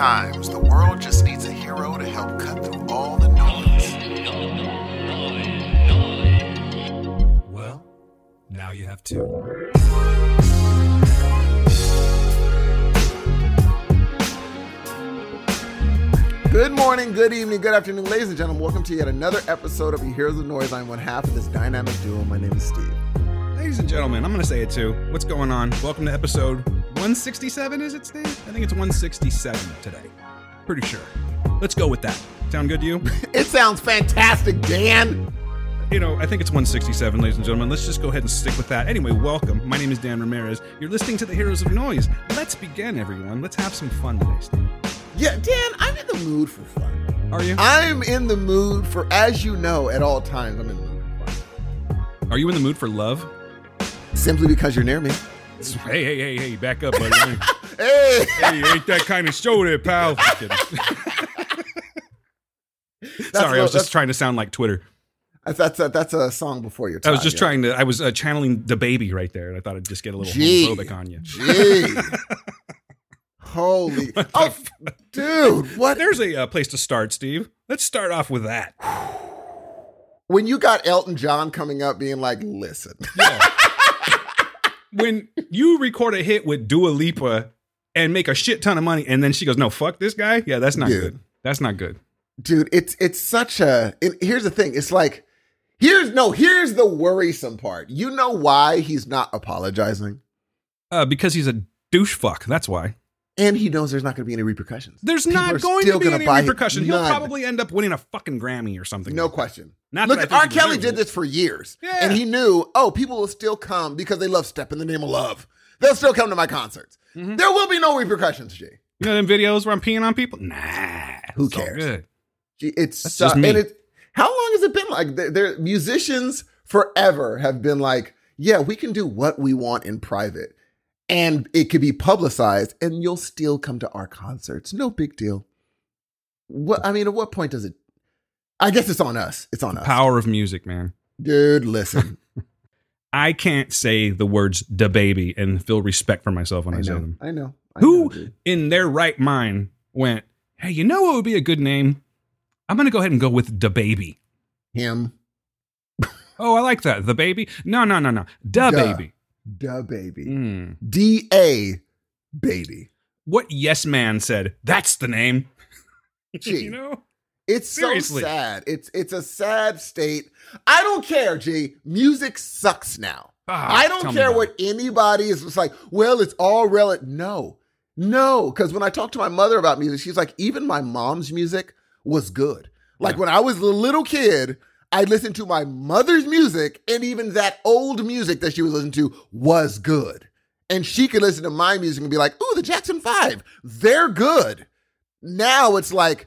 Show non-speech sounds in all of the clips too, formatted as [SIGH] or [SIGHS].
Sometimes the world just needs a hero to help cut through all the noise. Well, now you have two. Good morning, good evening, good afternoon, ladies and gentlemen. Welcome to yet another episode of You Hear the Noise. I'm one half of this dynamic duo. My name is Steve. Ladies and gentlemen, I'm going to say it too. What's going on? Welcome to episode 167, is it, Steve? I think it's 167 today. Pretty sure. Let's go with that. Sound good to you? [LAUGHS] It sounds fantastic, Dan. you know, I think it's 167, ladies and gentlemen. Let's just go ahead and stick with that. Anyway, welcome. My name is Dan Ramirez. You're listening to the Heroes of Noise. Let's begin, everyone. Let's have some fun today, Steve. Yeah, Dan, I'm in the mood for fun. Are you? I'm in the mood for, as you know, at all times, I'm in the mood for fun. Are you in the mood for love? Simply because you're near me. Hey, hey, hey, hey, back up, buddy. [LAUGHS] Hey, hey, ain't that kind of show there, pal. [LAUGHS] [LAUGHS] Sorry, I was just trying to sound like Twitter. that's, that's, a, that's a song before your I was just yeah. trying to. I was uh, channeling the baby right there, and I thought I'd just get a little Gee. homophobic on you. Gee. Holy. Oh, dude, what? There's a uh, place to start, Steve. Let's start off with that. When you got Elton John coming up being like, listen. When you record a hit with Dua Lipa and make a shit ton of money, and then she goes, "No, fuck this guy." Yeah, that's not Dude. good. That's not good. dude it's it's such a and here's the thing it's like here's no here's the worrisome part you know why he's not apologizing Uh, because he's a douche fuck. That's why. And he knows there's not going to be any repercussions There's People not going to be any buy- repercussion. He'll probably end up winning a fucking Grammy or something. no like question Not look that at I r kelly did this for years Yeah. and he knew oh people will still come because they love step in the name of love they'll still come to my concerts Mm-hmm. there will be no repercussions g You know them videos where I'm peeing on people? Nah. Who cares? good. Gee, it's That's just me. and it how long has it been like they're, they're- musicians forever have been like yeah we can do what we want in private and it could be publicized and you'll still come to our concerts no big deal what i mean at what point does it i guess it's on us it's on us Power of music, man. dude listen [LAUGHS] I can't say the words "da baby" and feel respect for myself when I, i say them. i know I Who know, in their right mind went, "Hey, you know what would be a good name? I'm going to go ahead and go with da baby." him Oh, I like that. The baby? No, no, no, no. Da baby. Da baby Mm. da baby What yes man said? That's the name. [LAUGHS] Gee. you know? It's Seriously. so sad. It's it's a sad state. I don't care, G. Music sucks now. Ah, I don't care what it. anybody is just like, well, it's all relative. No. No. Because when I talk to my mother about music, she's like, even my mom's music was good. Like Yeah. when I was a little kid, I listened to my mother's music, and even that old music that she was listening to was good. And she could listen to my music and be like, ooh, the Jackson Five, they're good. Now it's like,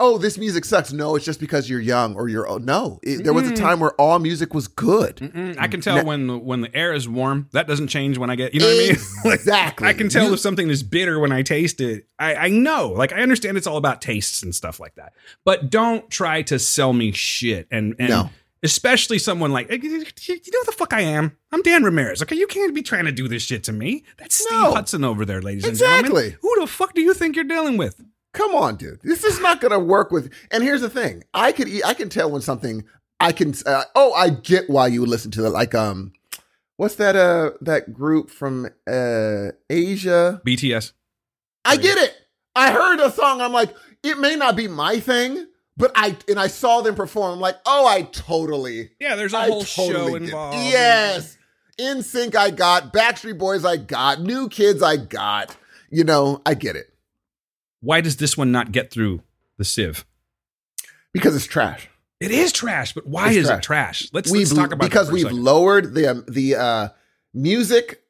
oh, this music sucks. No, it's just because you're young or you're old. No, it, there was a time where all music was good. Mm-mm. I can tell Now- when the, when the air is warm. That doesn't change when I get. You know what I mean? [LAUGHS] Exactly. I can tell You- if something is bitter when I taste it. I, I know. Like I understand it's all about tastes and stuff like that. But don't try to sell me shit. And, and No. especially someone like you know the fuck I am. I'm Dan Ramirez. Okay, you can't be trying to do this shit to me. That's Steve No. Hudson over there, ladies and Exactly. gentlemen. Who the fuck do you think you're dealing with? Come on, dude. This is not going to work with. And here's the thing: I could, I can tell when something. I can. Uh, oh, I get why you would listen to that. Like, um, what's that? Uh, that group from uh Asia. BTS. I get it. I heard a song. I'm like, it may not be my thing, but I and I saw them perform. I'm like, oh, I totally. Yeah, there's a I whole show totally get- involved. Yes. NSYNC, I got. Backstreet Boys, I got. New Kids, I got. You know, I get it Why does this one not get through the sieve? because it's trash. It is trash, but why It's is trash. it trash? Let's, we've let's talk about because we've second. lowered the um, the uh, music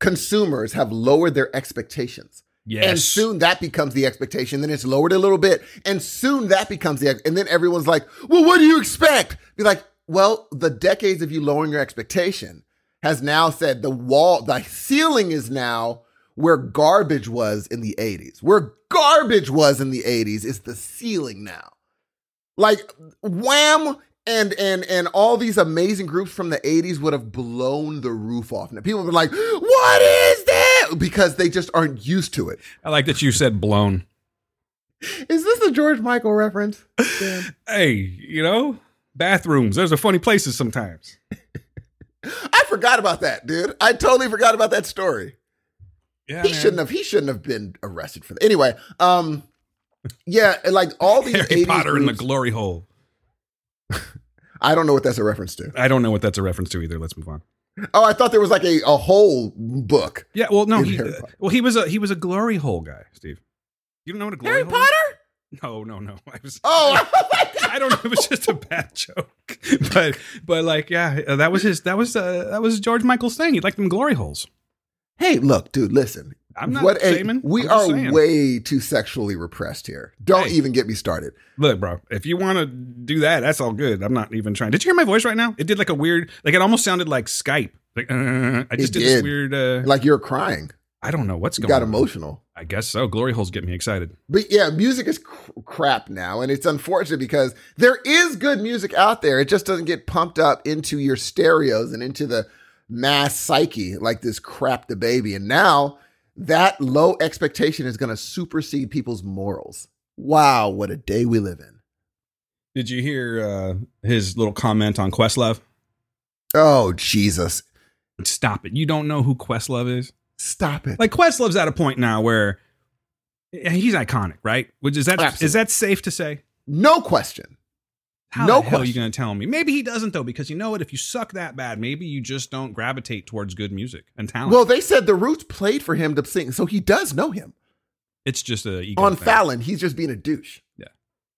consumers have lowered their expectations. yes. And soon that becomes the expectation. Then it's lowered a little bit, and soon that becomes the. And then everyone's like, "Well, what do you expect?" Be like, "Well, the decades of you lowering your expectation has now said the wall, the ceiling is now where garbage was in the '80s. Where garbage was in the '80s is the ceiling now. Like Wham." And and and all these amazing groups from the 80s would have blown the roof off. Now people would be like, what is that? Because they just aren't used to it. I like that you said blown. Is this a George Michael reference? [LAUGHS] Hey, you know, bathrooms. Those are funny places sometimes. [LAUGHS] I forgot about that, dude. I totally forgot about that story. Yeah, He man. shouldn't have. He shouldn't have been arrested for that. Anyway, um, yeah, like all these Harry 80s Potter in the glory hole. [LAUGHS] I don't know what that's a reference to. I don't know what that's a reference to either. Let's move on. Oh, I thought there was like a, a whole book. Yeah, well, no, he, Potter. well, he was a he was a glory hole guy, Steve. You don't know what a glory Harry hole? Potter? Is? No, no, no. [LAUGHS] I was. Oh, [LAUGHS] I don't know. It was just a bad joke, but but like yeah, uh, that was his. That was uh, that was George Michael's thing. He liked them glory holes. Hey, look, dude, listen. I'm not what a- shaming. we are saying. way too sexually repressed here. Don't Hey. even get me started. Look, bro, if you want to do that, that's all good. I'm not even trying. Did you hear my voice right now? It did like a weird, like it almost sounded like Skype. Like uh, I just It did, this weird. Uh, Like you're crying. I don't know what's You going got on. emotional. I guess so. Glory holes get me excited. But yeah, music is cr- crap now, and it's unfortunate because there is good music out there. It just doesn't get pumped up into your stereos and into the mass psyche like this crap the baby. And now that low expectation is going to supersede people's morals. Wow, what a day we live in. Did you hear uh, his little comment on Questlove? Oh Jesus, Stop it! You don't know who Questlove is? stop it! Like Questlove's at a point now where he's iconic, right? Which is that is Absolutely. that safe to say? no question. How No the hell are you going to tell me? Maybe he doesn't though, because you know what? If you suck that bad, maybe you just don't gravitate towards good music and talent. Well, they said the Roots played for him to sing, so he does know him. it's just a ego on thing. Fallon, he's just being a douche. Yeah.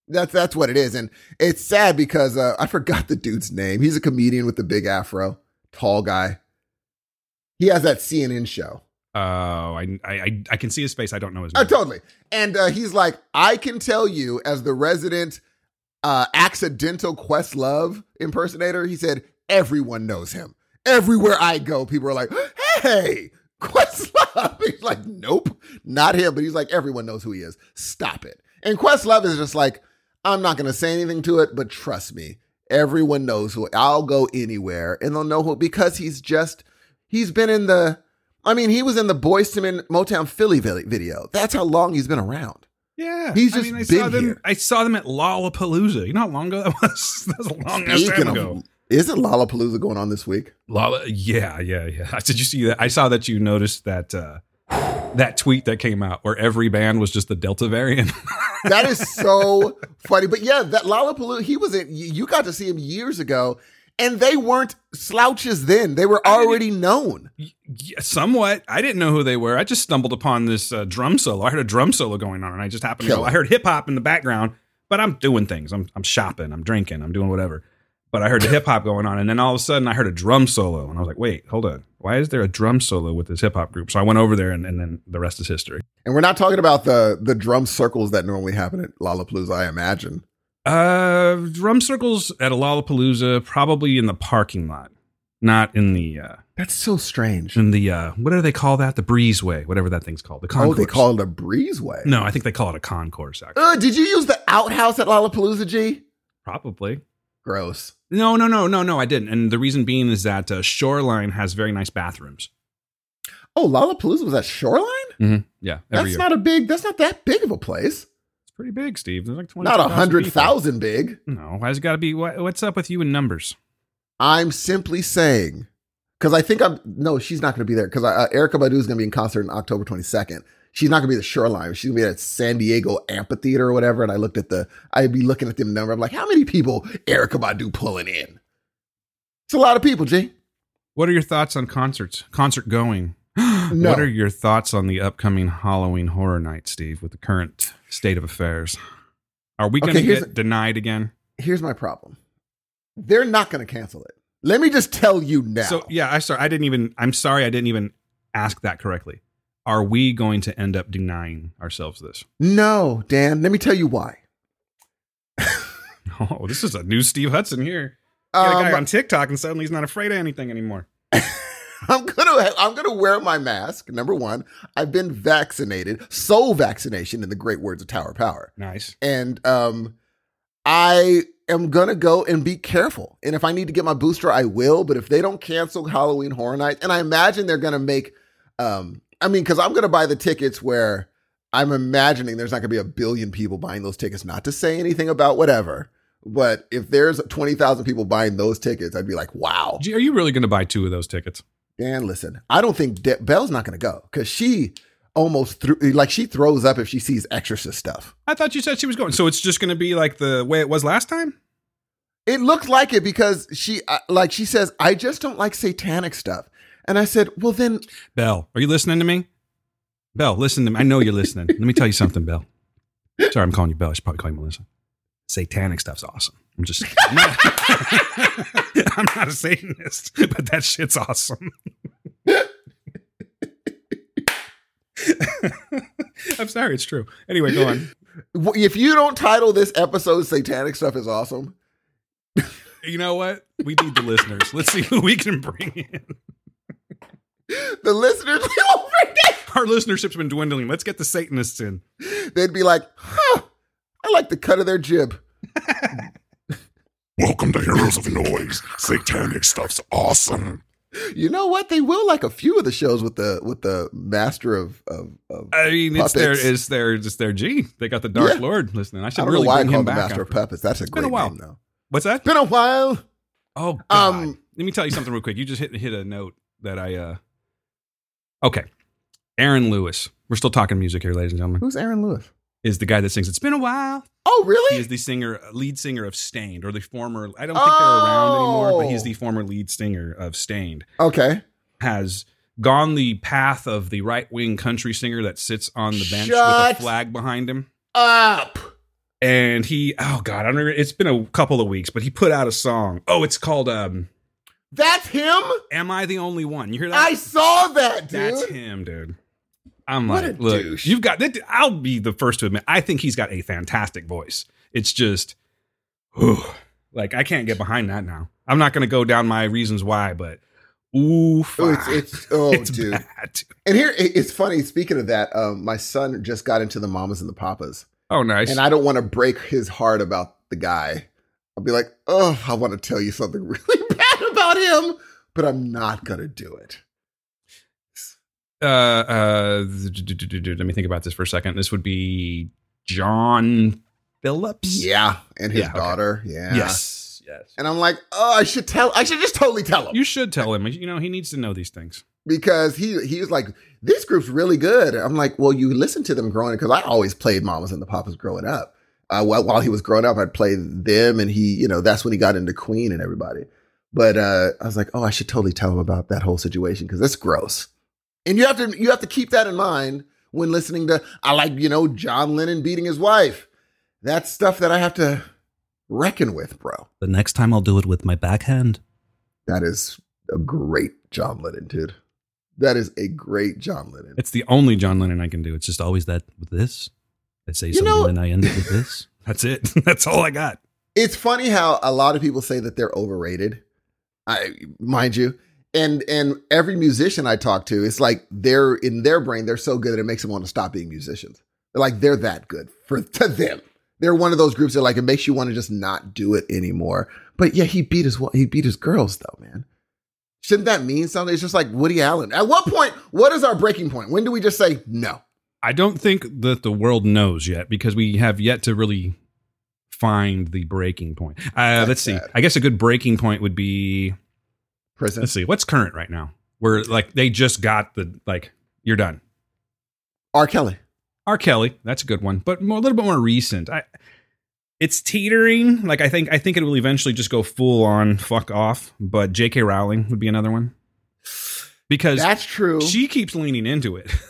That's that's what it is, and it's sad because uh, I [LAUGHS] forgot the dude's name. He's a comedian with the big afro, tall guy. He has that CNN show. Oh, I, I I I can see his face. I don't know his Uh, name. totally, and uh, he's like, I can tell you as the resident uh, accidental Questlove impersonator. He said everyone knows him. Everywhere I go, people are like, "Hey, Questlove." [LAUGHS] He's like, "Nope, not him." But he's like, everyone knows who he is. Stop it. And Questlove is just like, I'm not going to say anything to it, but trust me, everyone knows who. I'll go anywhere, and they'll know who because he's just he's been in the. I mean, he was in the Boyz II Men Motown Philly video. That's how long he's been around. Yeah, He's I just mean, I saw them. here. I saw them at Lollapalooza. You know how long ago that was? [LAUGHS] that was a long ass Speaking time of, ago. isn't Lollapalooza going on this week? Lolla, yeah, yeah, yeah. [LAUGHS] Did you see that? I saw that you noticed that uh, that tweet that came out where every band was just the Delta variant. [LAUGHS] That is so funny. But yeah, that Lollapalooza, he was in, you got to see him years ago, and they weren't slouches then. They were already known. Somewhat. I didn't know who they were. I just stumbled upon this uh, drum solo. I heard a drum solo going on, and I just happened to go. I heard hip hop in the background, but I'm doing things. I'm I'm shopping. I'm drinking. I'm doing whatever. But I heard the hip hop going on, and then all of a sudden I heard a drum solo, and I was like, "Wait, hold on. Why is there a drum solo with this hip hop group?" So I went over there, and, and then the rest is history. And we're not talking about the the drum circles that normally happen at Lollapalooza, I imagine. Uh, drum circles at a Lollapalooza, probably in the parking lot, not in the uh, That's so strange. in the uh, what do they call that? The breezeway, whatever that thing's called. The concourse. Oh, they call it a breezeway. No, I think they call it a concourse. Actually, Uh, did you use the outhouse at Lollapalooza, G? probably. Gross. No, no, no, no, no. I didn't. And the reason being is that uh, Shoreline has very nice bathrooms. Oh, Lollapalooza was at Shoreline? Mm-hmm. Yeah, That's year. not a big. That's not that big of a place. Pretty big, Steve. There's like twenty. Not a hundred thousand big. No, why's it got to be? What, what's up with you in numbers? I'm simply saying because I think I'm no, she's not going to be there because uh, Erykah Badu is going to be in concert on October 22nd. She's not going to be at the Shoreline. She's going to be at San Diego Amphitheater or whatever. And I looked at the, I'd be looking at the number. I'm like, how many people Erykah Badu pulling in? It's a lot of people, G. What are your thoughts on concerts? Concert going. No. What are your thoughts on the upcoming Halloween Horror Night, Steve, with the current state of affairs? Are we going to Okay, get a- denied again? Here's my problem. They're not going to cancel it. Let me just tell you now. So yeah, I sorry, I didn't even. I'm sorry, I didn't even ask that correctly. Are we going to end up denying ourselves this? no, Dan, let me tell you why. [LAUGHS] Oh, this is a new Steve Hudson here. Got a guy Um, on TikTok and suddenly he's not afraid of anything anymore. [LAUGHS] I'm gonna I'm gonna wear my mask. Number one, I've been vaccinated, soul vaccination in the great words of Tower Power, Nice. and um, I am gonna go and be careful. And if I need to get my booster, I will. But if they don't cancel Halloween Horror Nights, and I imagine they're gonna make, um, I mean, because I'm gonna buy the tickets where I'm imagining there's not going to be a billion people buying those tickets. Not to say anything about whatever, but if there's twenty thousand people buying those tickets, I'd be like, wow. Gee, Are you really going to buy two of those tickets? Dan, listen, I don't think De- Belle's not going to go because she almost threw like she throws up if she sees Exorcist stuff. I thought you said she was going. So it's just going to be like the way it was last time? It looked like it because she uh, like she says, I just don't like satanic stuff. And I said, well then Belle, are you listening to me? Belle, listen to me. I know you're listening. Let me tell you something, Belle. Sorry, I'm calling you Belle. I should probably call you Melissa. Satanic stuff's awesome. I'm just, [LAUGHS] I'm not, [LAUGHS] I'm not a Satanist, but that shit's awesome. [LAUGHS] I'm sorry, it's true. Anyway, go on. if you don't title this episode Satanic Stuff is Awesome, You know what? We need the listeners. Let's see who we can bring in. the listeners. Our listenership's been dwindling. Let's get the Satanists in. They'd be like, huh, I like the cut of their jib. Welcome to Heroes of Noise. Satanic stuff's awesome. You know what? They will like a few of the shows with the with the master of of, of I mean, it's their, Puppets. it's their, just their G. They got the Dark Yeah. Lord listening. I I should don't really know why bring call him the back. master of after- puppets. That's a been great a while. name though. What's that? Been a while. Oh, God. Um, Let me tell you something real quick. You just hit hit a note that I. uh Okay, Aaron Lewis. We're still talking music here, ladies and gentlemen. Who's Aaron Lewis? Is the guy that sings "It's Been a While"? Oh, really? He is the singer, lead singer of Staind, or the former. I don't think they're around anymore, but he's Oh. the former lead singer of Staind. Okay. Has gone the path of the right wing country singer that sits on the bench Shut with a flag behind him. Up. and he oh god i don't remember it's been a couple of weeks but he put out a song oh it's called um That's him. am i the only one you hear that I saw that, dude. that's him dude i'm What like look douche. you've got that i'll be the first to admit i think he's got a fantastic voice it's just whew, like i can't get behind that now i'm not going to go down my reasons why but ooh Oh, it's it's oh, [LAUGHS] it's dude. bad And here it's funny. Speaking of that, um, my son just got into the mamas and the papas, oh nice and I don't want to break his heart about the guy. I'll be like, oh, I want to tell you something [LAUGHS] really bad about him, but I'm not gonna do it. Uh, uh, let me think about this for a second. This would be John Phillips. Yeah, and his Yeah, okay. daughter. Yeah. Yes. Yes. And I'm like, oh, I should tell. I should just totally tell him You should tell him. You know, he needs to know these things. because he he was like, this group's really good. I'm like, well, you listen to them growing because I always played mamas and the papas growing up. Uh, while, while he was growing up, I'd play them, and he, you know, that's when he got into Queen and everybody. But uh, I was like, oh, I should totally tell him about that whole situation because that's gross. And you have to you have to keep that in mind when listening to I like you know John Lennon beating his wife. That's stuff that I have to reckon with, bro. The next time I'll do it with my backhand. That is a great John Lennon, dude. That is a great John Lennon. It's the only John Lennon I can do. It's It's just always that with this. I say You something know- and I end it with this. [LAUGHS] that's it. [LAUGHS] that's all I got. It's funny how a lot of people say that they're overrated. I mind you. And and every musician I talk to, it's like they're in their brain, they're so good that it makes them want to stop being musicians. They're like they're that good for [LAUGHS] to them. They're one of those groups that like it makes you want to just not do it anymore. But yeah, he beat his he beat his girls though, man. Shouldn't that mean something? It's just like Woody Allen. At what point? What is our breaking point? When do we just say no? I don't think that the world knows yet because we have yet to really find the breaking point. Uh, let's see. sad. I guess a good breaking point would be Prison. let's see what's current right now. Where like they just got the like you're done. R. Kelly. R. Kelly, that's a good one, but more, a little bit more recent. I, it's teetering. Like I think, I think it will eventually just go full on fuck off. But J.K. Rowling would be another one because That's true. she keeps leaning into it. [LAUGHS]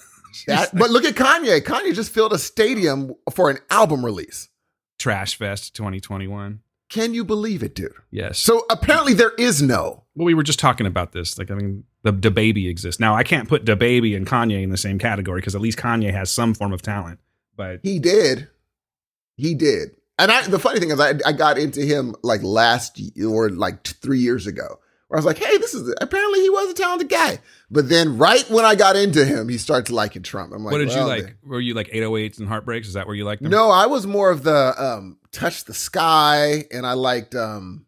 That- like, but look at Kanye. Kanye just filled a stadium for an album release. Trash Fest 2021. Can you believe it, dude? Yes. So apparently there is no. well, we were just talking about this. Like, I mean, the the baby exists now. I can't put the baby and Kanye in the same category because at least Kanye has some form of talent. But He did. He did. And I, the funny thing is, I, I got into him like last year or like three years ago, I was like, hey, this is apparently he was a talented guy. But then right when I got into him, he started liking Trump. I'm like, what did you like? then- Were you like 808s and heartbreaks? Is that where you liked them? No, I was more of the um touch the sky and I liked um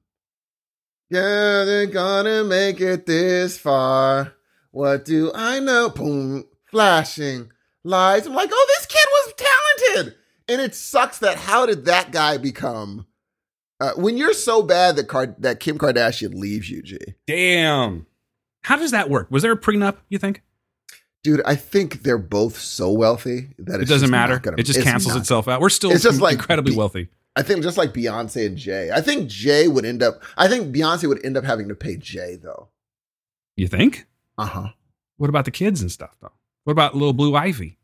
Yeah, they're gonna make it this far. What do I know? Boom, flashing lies. I'm like, oh, this kid was talented. And it sucks that how did that guy become uh, when you're so bad that Car- that Kim Kardashian leaves you, G. Damn. How does that work? Was there a prenup, you think? Dude, I think they're both so wealthy that It it's doesn't just matter. Gonna, it just cancels not. itself out. We're still It's just like incredibly be- wealthy. I think just like Beyonce and Jay. I think Jay would end up. I think Beyonce would end up having to pay Jay though. You think? Uh huh. What about the kids and stuff, though? What about little Blue Ivy?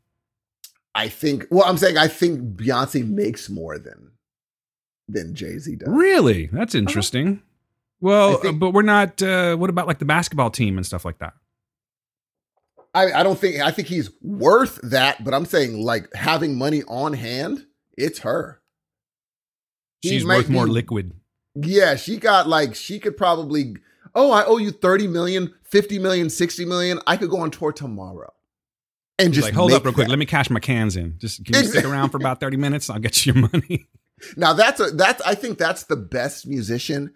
I think. Well, I'm saying I think Beyonce makes more than than Jay Z does. Really? That's interesting. Well, think- but we're not. Uh, what about like the basketball team and stuff like that? I, I don't think. I think he's worth that. But I'm saying like having money on hand, it's her. He She's worth more liquid. Yeah, she got like she could probably. Oh, I owe you 30 million, 50 million, 60 million. I could go on tour tomorrow. And just like, hold up real quick. that. Let me cash my cans in. Just can you stick [LAUGHS] around for about 30 minutes? I'll get you your money. Now that's a that's I think that's the best musician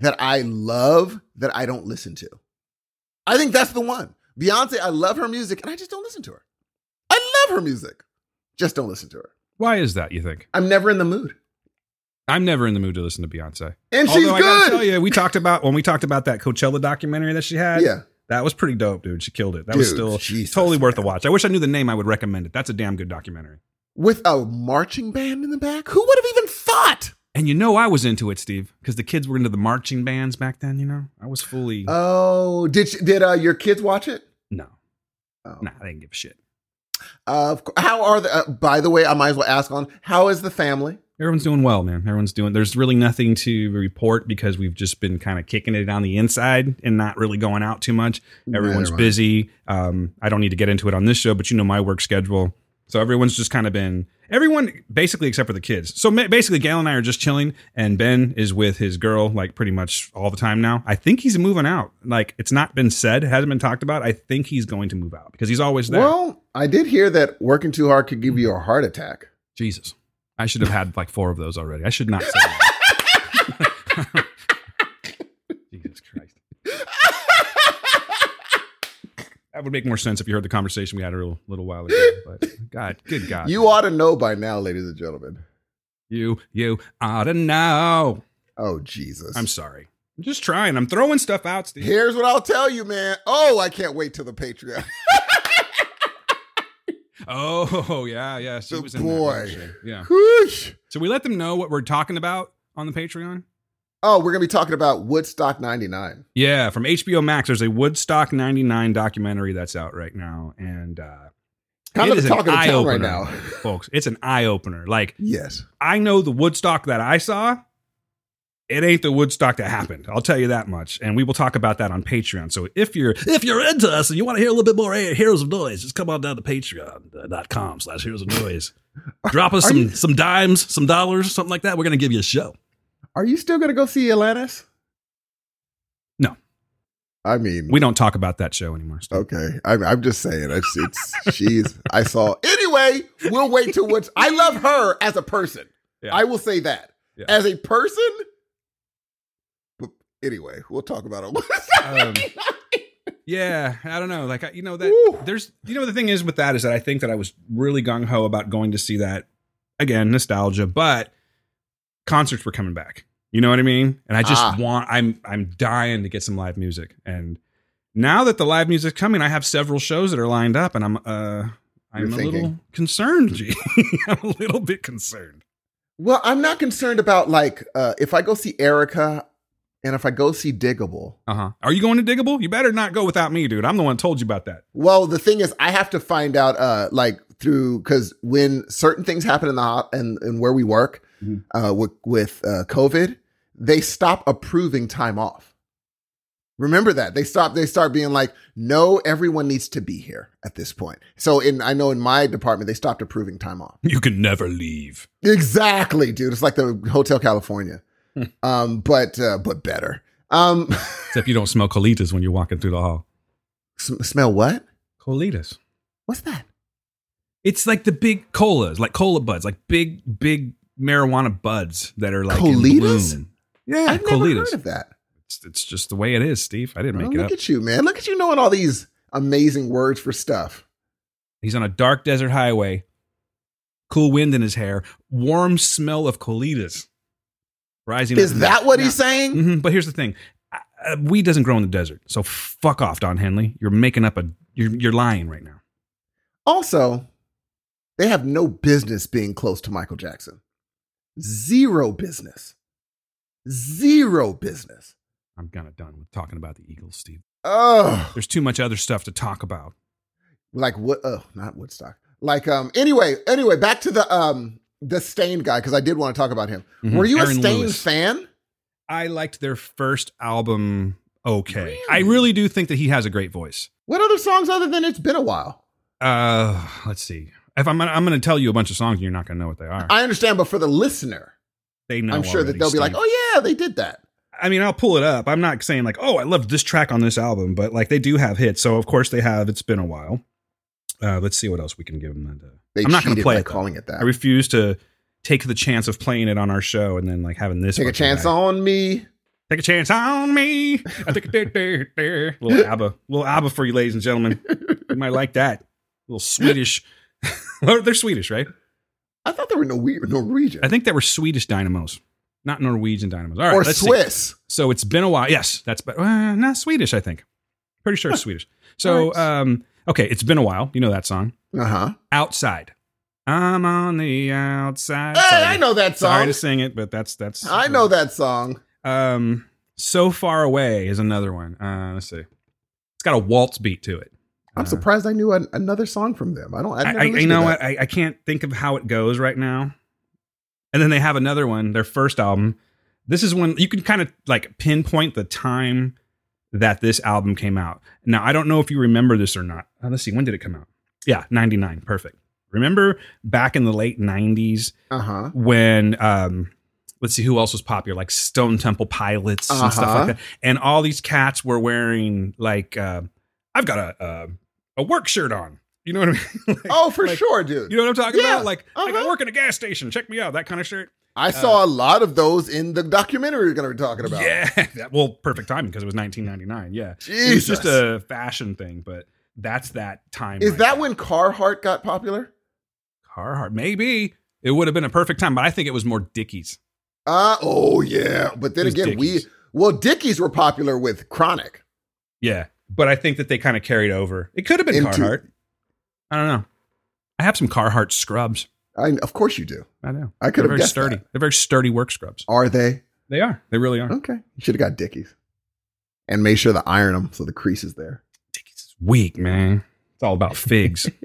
that I love that I don't listen to. I think that's the one. Beyonce, I love her music and I just don't listen to her. I love her music. Just don't listen to her. Why is that, you think? I'm never in the mood. I'm never in the mood to listen to Beyonce. And she's Although I gotta tell good. you, we talked about when we talked about that Coachella documentary that she had. Yeah. That was pretty dope, dude. She killed it. That was still Jesus, totally worth a watch. I wish I knew the name. I would recommend it. That's a damn good documentary. With a marching band in the back. Who would have even thought? And you know I was into it, Steve, because the kids were into the marching bands back then. You know, I was fully Oh, did did uh, your kids watch it? no, Oh. nah, I didn't give a shit. Uh, how are the? Uh, by the way, I might as well ask on how is the family? Everyone's doing well, man. Everyone's doing. There's really nothing to report because we've just been kind of kicking it on the inside and not really going out too much. Everyone's busy. Um, I don't need to get into it on this show, but you know my work schedule. So everyone's just kind of been everyone basically except for the kids. So basically, Gail and I are just chilling, and Ben is with his girl like pretty much all the time now. I think he's moving out. Like it's not been said, hasn't been talked about. I think he's going to move out because he's always there. Well, I did hear that working too hard could give you a heart attack. Jesus, I should have had like four of those already. I should not say [LAUGHS] that. Jesus Christ. That would make more sense if you heard the conversation we had a little, little while ago. But God, good God, You ought to know by now, ladies and gentlemen. you, you ought to know. Oh Jesus! I'm sorry. I'm just trying. I'm throwing stuff out, Steve. Here's what I'll tell you, man. Oh, I can't wait till the Patreon. [LAUGHS] Oh yeah, yeah. She The was in boy. Yeah. Whoosh. So we let them know what we're talking about on the Patreon. Oh, we're gonna be talking about Woodstock '99. Yeah, from HBO Max. There's a Woodstock '99 documentary that's out right now, and uh, Kind it of is the an talk of the town right now. [LAUGHS] folks. It's an eye opener. Like Yes. I know the Woodstock that I saw. It ain't the Woodstock that happened. I'll tell you that much, and we will talk about that on Patreon. So if you're if you're into us and you want to hear a little bit more Heroes of Noise, just come on down to Patreon.com slash Heroes of Noise. [LAUGHS] Drop us Are some you- some dimes, some dollars, something like that. We're gonna give you a show. Are you still gonna go see Alanis? No. I mean, We don't talk about that show anymore. Steve. Okay, I'm, I'm just saying. It's, it's she's. I saw. Anyway, we'll wait till what's. I love her as a person. Yeah. I will say that Yeah. as a person. But anyway, we'll talk about it. Um, [LAUGHS] Yeah, I don't know. Like I- you know that Woo. there's you know the thing is with that is that I think that I was really gung ho about going to see that again nostalgia, but concerts were coming back. You know what I mean? And I just Ah. want I'm I'm dying to get some live music. And now that the live music's coming, I have several shows that are lined up, and I'm uh I'm a little concerned. G. [LAUGHS] I'm a little bit concerned. well, I'm not concerned about like uh, if I go see Erykah and if I go see Digable. Uh huh. Are you going to Digable? You better not go without me, dude. I'm the one told you about that. Well, the thing is, I have to find out, uh, like through because when certain things happen in the and and where we work, Mhm. uh, with with uh, COVID, they stop approving time off. Remember that they stop. They start being like, no, everyone needs to be here at this point. So in I know in my department, they stopped approving time off. You can never leave. Exactly, dude. It's like the Hotel California, um, but uh, but better. Um, [LAUGHS] Except you don't smell colitas when you're walking through the hall. sm- smell what? Colitas. What's that? It's like the big colas, like cola buds, like big, big marijuana buds that are like Colitas? Yeah, I've never colitas. heard of that. It's, it's just the way it is, Steve. I didn't Oh, make it look up. at you, man. Look at you knowing all these amazing words for stuff. He's on a dark desert highway, cool wind in his hair, warm smell of colitas rising. Is that what Now- he's saying? Mhm, but here's the thing: uh, weed doesn't grow in the desert, so fuck off, Don Henley. You're making up a. You're you're lying right now. Also, they have no business being close to Michael Jackson. Zero business. Zero business. I'm kind of done with talking about the Eagles, Steve. Oh, There's too much other stuff to talk about. like what? Oh, not Woodstock. Like um. Anyway, anyway, back to the um the Staind guy because I did want to talk about him. Mhm. Were you Aaron a Staind Lewis. fan? I liked their first album. Okay, Really? I really do think that he has a great voice. What other songs other than "It's Been a While"? Uh, let's see. If I'm, I'm going to tell you a bunch of songs, and you're not going to know what they are. I understand, but for the listener, they know. I'm sure that they'll be like, "Oh yeah, they did that." I mean, I'll pull it up. I'm not saying like, oh, I loved this track on this album, but like they do have hits. So of course they have. It's been a while. Uh, let's see what else we can give them. That, I'm not going to play it. though. calling it that. I refuse to take the chance of playing it on our show and then like having this. Take a chance on me. Take a chance on me. I think little [LAUGHS] ABBA, little ABBA for you, ladies and gentlemen. You might like that. little Swedish. [LAUGHS] Well, They're Swedish, right? I thought they were Norwe- Norwegian I think they were Swedish dynamos, not Norwegian dynamos. All right, or let's see. Swiss. So it's been a while. Yes, that's but uh, not Swedish. I think. Pretty sure it's Swedish. So, um, okay, it's been a while. You know that song, Uh huh. "Outside." I'm on the outside. Hey. I know that song. Sorry to sing it, but that's that's. I know that song. Um, "So Far Away" is another one. Uh, let's see. It's got a waltz beat to it. I'm Uh, surprised I knew an, another song from them. I don't. I've I, never I, you know what? I, I can't think of how it goes right now. And then they have another one, their first album. This is when you can kind of like pinpoint the time that this album came out. Now, I don't know if you remember this or not. Uh, let's see, when did it come out? Yeah, 99. Perfect. Remember back in the late 90s Uh huh. when um let's see who else was popular like Stone Temple Pilots and stuff Uh-huh. like that. And all these cats were wearing like uh, I've got a uh, a work shirt on. You know what I mean? [LAUGHS] Like- Oh, for like- sure, dude. You know what I'm talking Yeah, about? Like, like I uh-huh. work in a gas station. Check me out. That kind of shirt. I saw a lot of those in the documentary we're going to be talking about. Yeah. [LAUGHS] That- well, perfect timing because it was 1999. Yeah. It was just a fashion thing, but that's that time. Is right that there. when Carhartt got popular? Carhartt? Maybe it would have been a perfect time, but I think it was more Dickies. Uh oh yeah. But then again, Dickies. we well Dickies were popular with Chronic. Yeah, but I think that they kind of carried over. It could have been Into- Carhartt. I don't know. I have some Carhartt scrubs. I of course you do. I know. I could They're have very guessed sturdy. that. They're very sturdy work scrubs. Are they? They are. They really are. Okay. You should have got Dickies. And made sure to iron them so the crease is there. Dickies is weak, man. It's all about figs. [LAUGHS]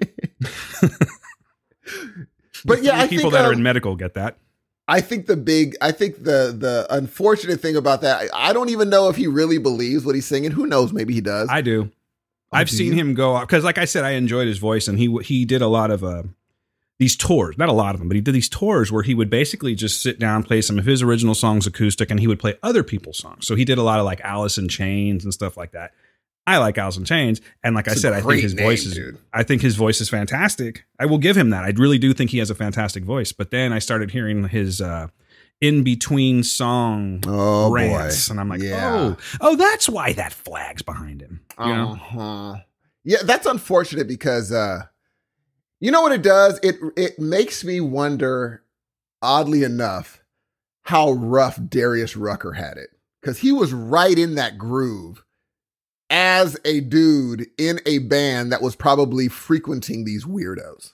But [LAUGHS] yeah, I people think, that are um, in medical get that. I think the big, I think the the unfortunate thing about that, I, I don't even know if he really believes what he's singing. Who knows? Maybe he does. I do. Oh, I've do seen you? him go off because, like I said, I enjoyed his voice, and he he did a lot of uh, these tours. Not a lot of them, but he did these tours where he would basically just sit down, play some of his original songs acoustic, and he would play other people's songs. So he did a lot of like Alice in Chains and stuff like that. I like Alice in Chains, and like It's I said, I think his name, voice is. dude. I think his voice is fantastic. I will give him that. I really do think he has a fantastic voice. But then I started hearing his uh, in between song Oh rants, boy. and I'm like, Yeah. oh, oh, that's why that flag's behind him. Uh-huh. Yeah, that's unfortunate because uh you know what it does? It it makes me wonder, oddly enough, how rough Darius Rucker had it. Because he was right in that groove as a dude in a band that was probably frequenting these weirdos.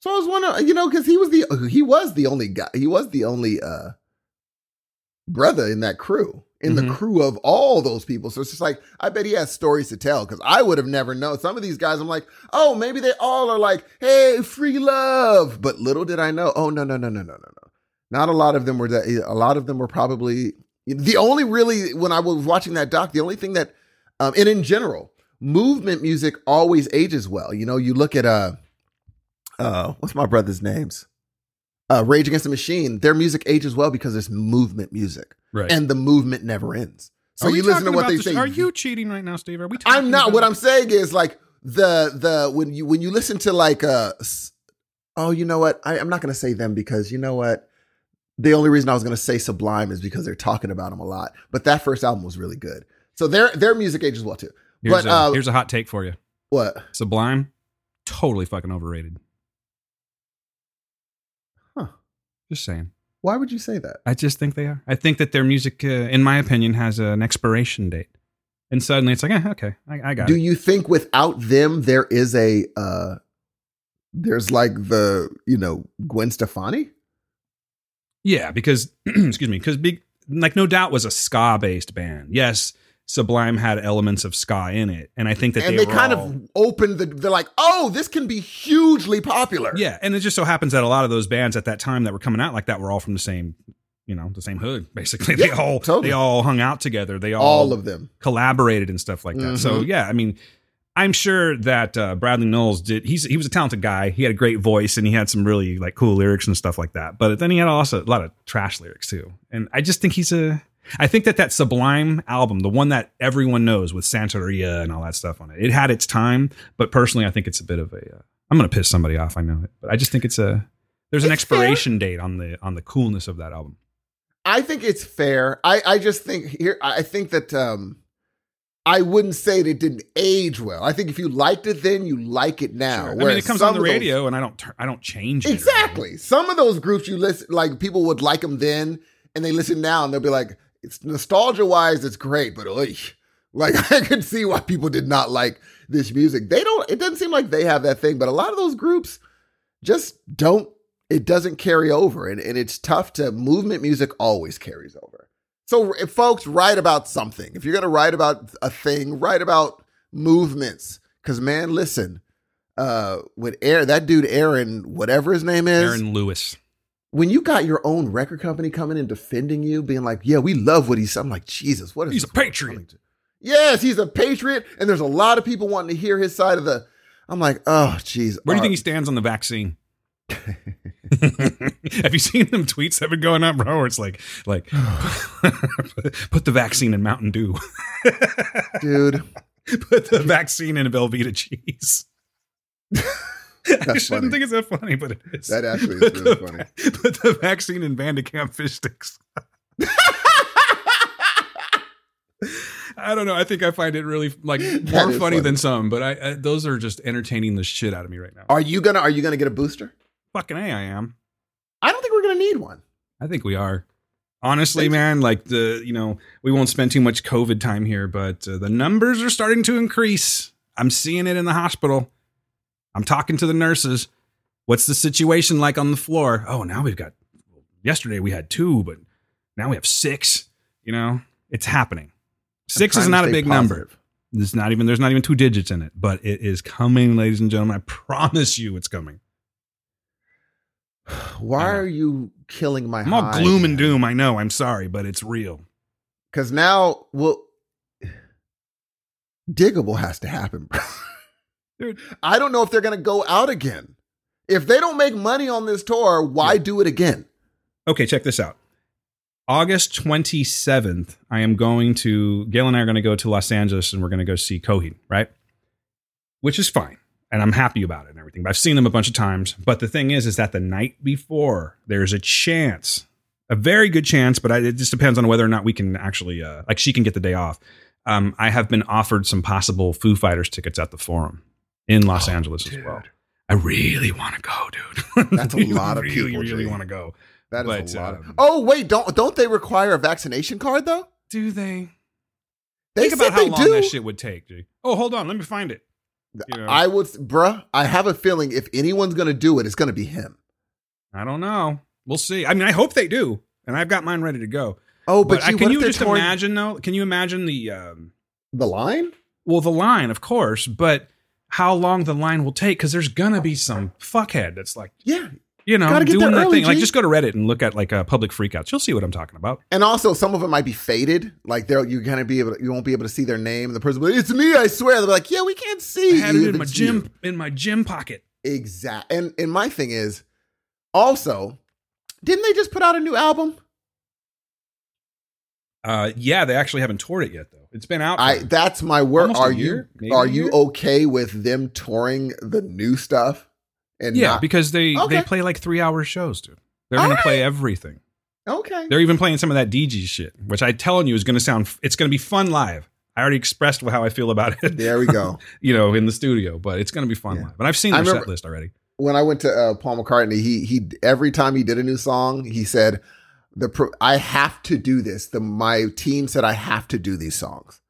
So I was wondering, you know, because he was the he was the only guy, he was the only uh brother in that crew, in the Mhm. crew of all those people. So it's just like, I bet he has stories to tell because I would have never known. Some of these guys, I'm like, oh, maybe they all are like, hey, free love. But little did I know, oh, no, no, no, no, no, no, no. Not a lot of them were that, a lot of them were probably the only really, when I was watching that doc, the only thing that, um, and in general, movement music always ages well. You know, you look at, uh, uh, what's my brother's names? Uh, Rage Against the Machine, their music ages well because it's movement music Right. and the movement never ends. So Are you listen to what they the- say. Are you cheating right now, Steve? Are we? Talking I'm not. about- What I'm saying is like the the when you when you listen to like uh oh you know what I, I'm not gonna say them because you know what the only reason I was gonna say Sublime is because they're talking about them a lot. But that first album was really good. So their their music ages well too. Here's, but a, uh, here's a hot take for you. what? Sublime, totally fucking overrated. Huh. Just saying. Why would you say that? I just think they are. I think that their music, uh, in my opinion, has an expiration date. And suddenly it's like, eh, okay, I, I got it. Do it. you think without them there is a uh there's like the you know Gwen Stefani? Yeah, because [CLEARS THROAT] excuse me, because big like no doubt was a ska based band. Yes, Sublime had elements of ska in it, and I think that and they, they, kind all- of opened the they're like, oh, this can be hugely popular. yeah, and it just so happens that a lot of those bands at that time that were coming out like that were all from the same, you know, the same hood. Basically, [LAUGHS] they all totally. they all hung out together. They all all of them. collaborated and stuff like that. So Mhm. yeah, I mean, I'm sure that uh, Bradley Nowell did. He's he was a talented guy. He had a great voice and he had some really like cool lyrics and stuff like that. But then he had also a lot of trash lyrics too. And I just think he's a. I think that that Sublime album, the one that everyone knows with Santeria and all that stuff on it, it had its time. But personally, I think it's a bit of a. Uh, I'm gonna piss somebody off. I know it, but I just think it's a. There's an It's fair. expiration date on the on the coolness of that album. I think it's fair. I I just think here I think that um I wouldn't say that it didn't age well. I think if you liked it then, you like it now. Sure. I mean, it comes on the of those- radio, and I don't. I don't change it. Exactly. Some of those groups you listen like people would like them then and they listen now and they'll be like, it's nostalgia wise, it's great, but like [LAUGHS] I could see why people did not like this music. They don't it doesn't seem like they have that thing, but a lot of those groups just don't it doesn't carry over and, and it's tough to movement music always carries over. So folks write about something, if you're gonna write about a thing, write about movements. Cause man, listen, uh with Aaron, that dude Aaron, whatever his name is, Aaron Lewis. When you got your own record company coming and defending you, being like, "Yeah, we love what he's," I'm like, Jesus, what is He's a patriot. Yes, he's a patriot, and there's a lot of people wanting to hear his side of the. I'm like, oh, jeez. Where do you think he stands on the vaccine? [LAUGHS] Have you seen them tweets that have been going up, bro? Where it's like, like, [SIGHS] put the vaccine in Mountain Dew, dude? [LAUGHS] put the vaccine in Velveeta cheese. [LAUGHS] [LAUGHS] I shouldn't funny. think it's that funny, but it is. That actually is really funny. [LAUGHS] Put the vaccine in Van de Kamp fish sticks. [LAUGHS] I don't know. I think I find it really like more funny, funny. than some, but I, I those are just entertaining the shit out of me right now. Are you gonna Are you gonna get a booster? Fucking a, I am. I don't think we're gonna need one. I think we are. Honestly, Thanks. man, like the, you know, we won't spend too much COVID time here, but uh, the numbers are starting to increase. I'm seeing it in the hospital. I'm talking to the nurses. What's the situation like on the floor? Oh, now we've got, yesterday we had two, but now we have six. You know, it's happening. Six is not a big number. positive. There's not even, there's not even two digits in it, but it is coming, ladies and gentlemen. I promise you it's coming. [SIGHS] Why are you killing my? I'm all gloom and doom. I know. I'm sorry, but it's real. Because now, well, [SIGHS] Digable has to happen, bro. [LAUGHS] Dude. I don't know if they're gonna go out again. If they don't make money on this tour, why Yeah. do it again? Okay, check this out. August 27th, I am going to, Gail and I are going to go to Los Angeles and we're going to go see Coheed, right? Which is fine. And I'm happy about it and everything. But I've seen them a bunch of times. But the thing is, is that the night before, there's a chance, a very good chance, but I, it just depends on whether or not we can actually, uh, like, she can get the day off. Um, I have been offered some possible Foo Fighters tickets at the Forum in Los Oh, Angeles as well. I really want to go, dude. [LAUGHS] That's a lot of really, people, Really Jay. want to go. That is But, a lot. um, of, oh wait, don't don't they require a vaccination card though? Do they? They Think said about how they long do. that shit would take, G. Oh, hold on, let me find it. You know, I would, bruh. I have a feeling if anyone's gonna do it, it's gonna be him. I don't know. We'll see. I mean, I hope they do, and I've got mine ready to go. Oh, But, but, I, can you just touring imagine though? Can you imagine the um, the line? well, the line, of course, but how long the line will take? Because there's gonna be some fuckhead that's like, Yeah, you know, doing that thing. Like, just go to Reddit and look at like uh, public freakouts. You'll see what I'm talking about. and also some of them might be faded. Like they're you're gonna be able, to, you won't be able to see their name. And the person, will be, it's me, I swear. They'll be like, yeah, we can't see. I had you it in my gym in my gym pocket. you. Exact. And and my thing is, also, didn't they just put out a new album? Uh, yeah, they actually haven't toured it yet though. It's been out. I that's my word. Are year? you are you okay with them touring the new stuff? And yeah, not, because they Okay. they play like three hour shows, dude. They're gonna All play everything. okay. They're even playing some of that DG shit, which I telling you is gonna sound. It's gonna be fun live. I already expressed how I feel about it. There we go. [LAUGHS] you know, in the studio, but it's going to be fun Yeah. live. And I've seen their set list already. when I went to uh, Paul McCartney, he he every time he did a new song, he said, "The pro- I have to do this." The my team said I have to do these songs.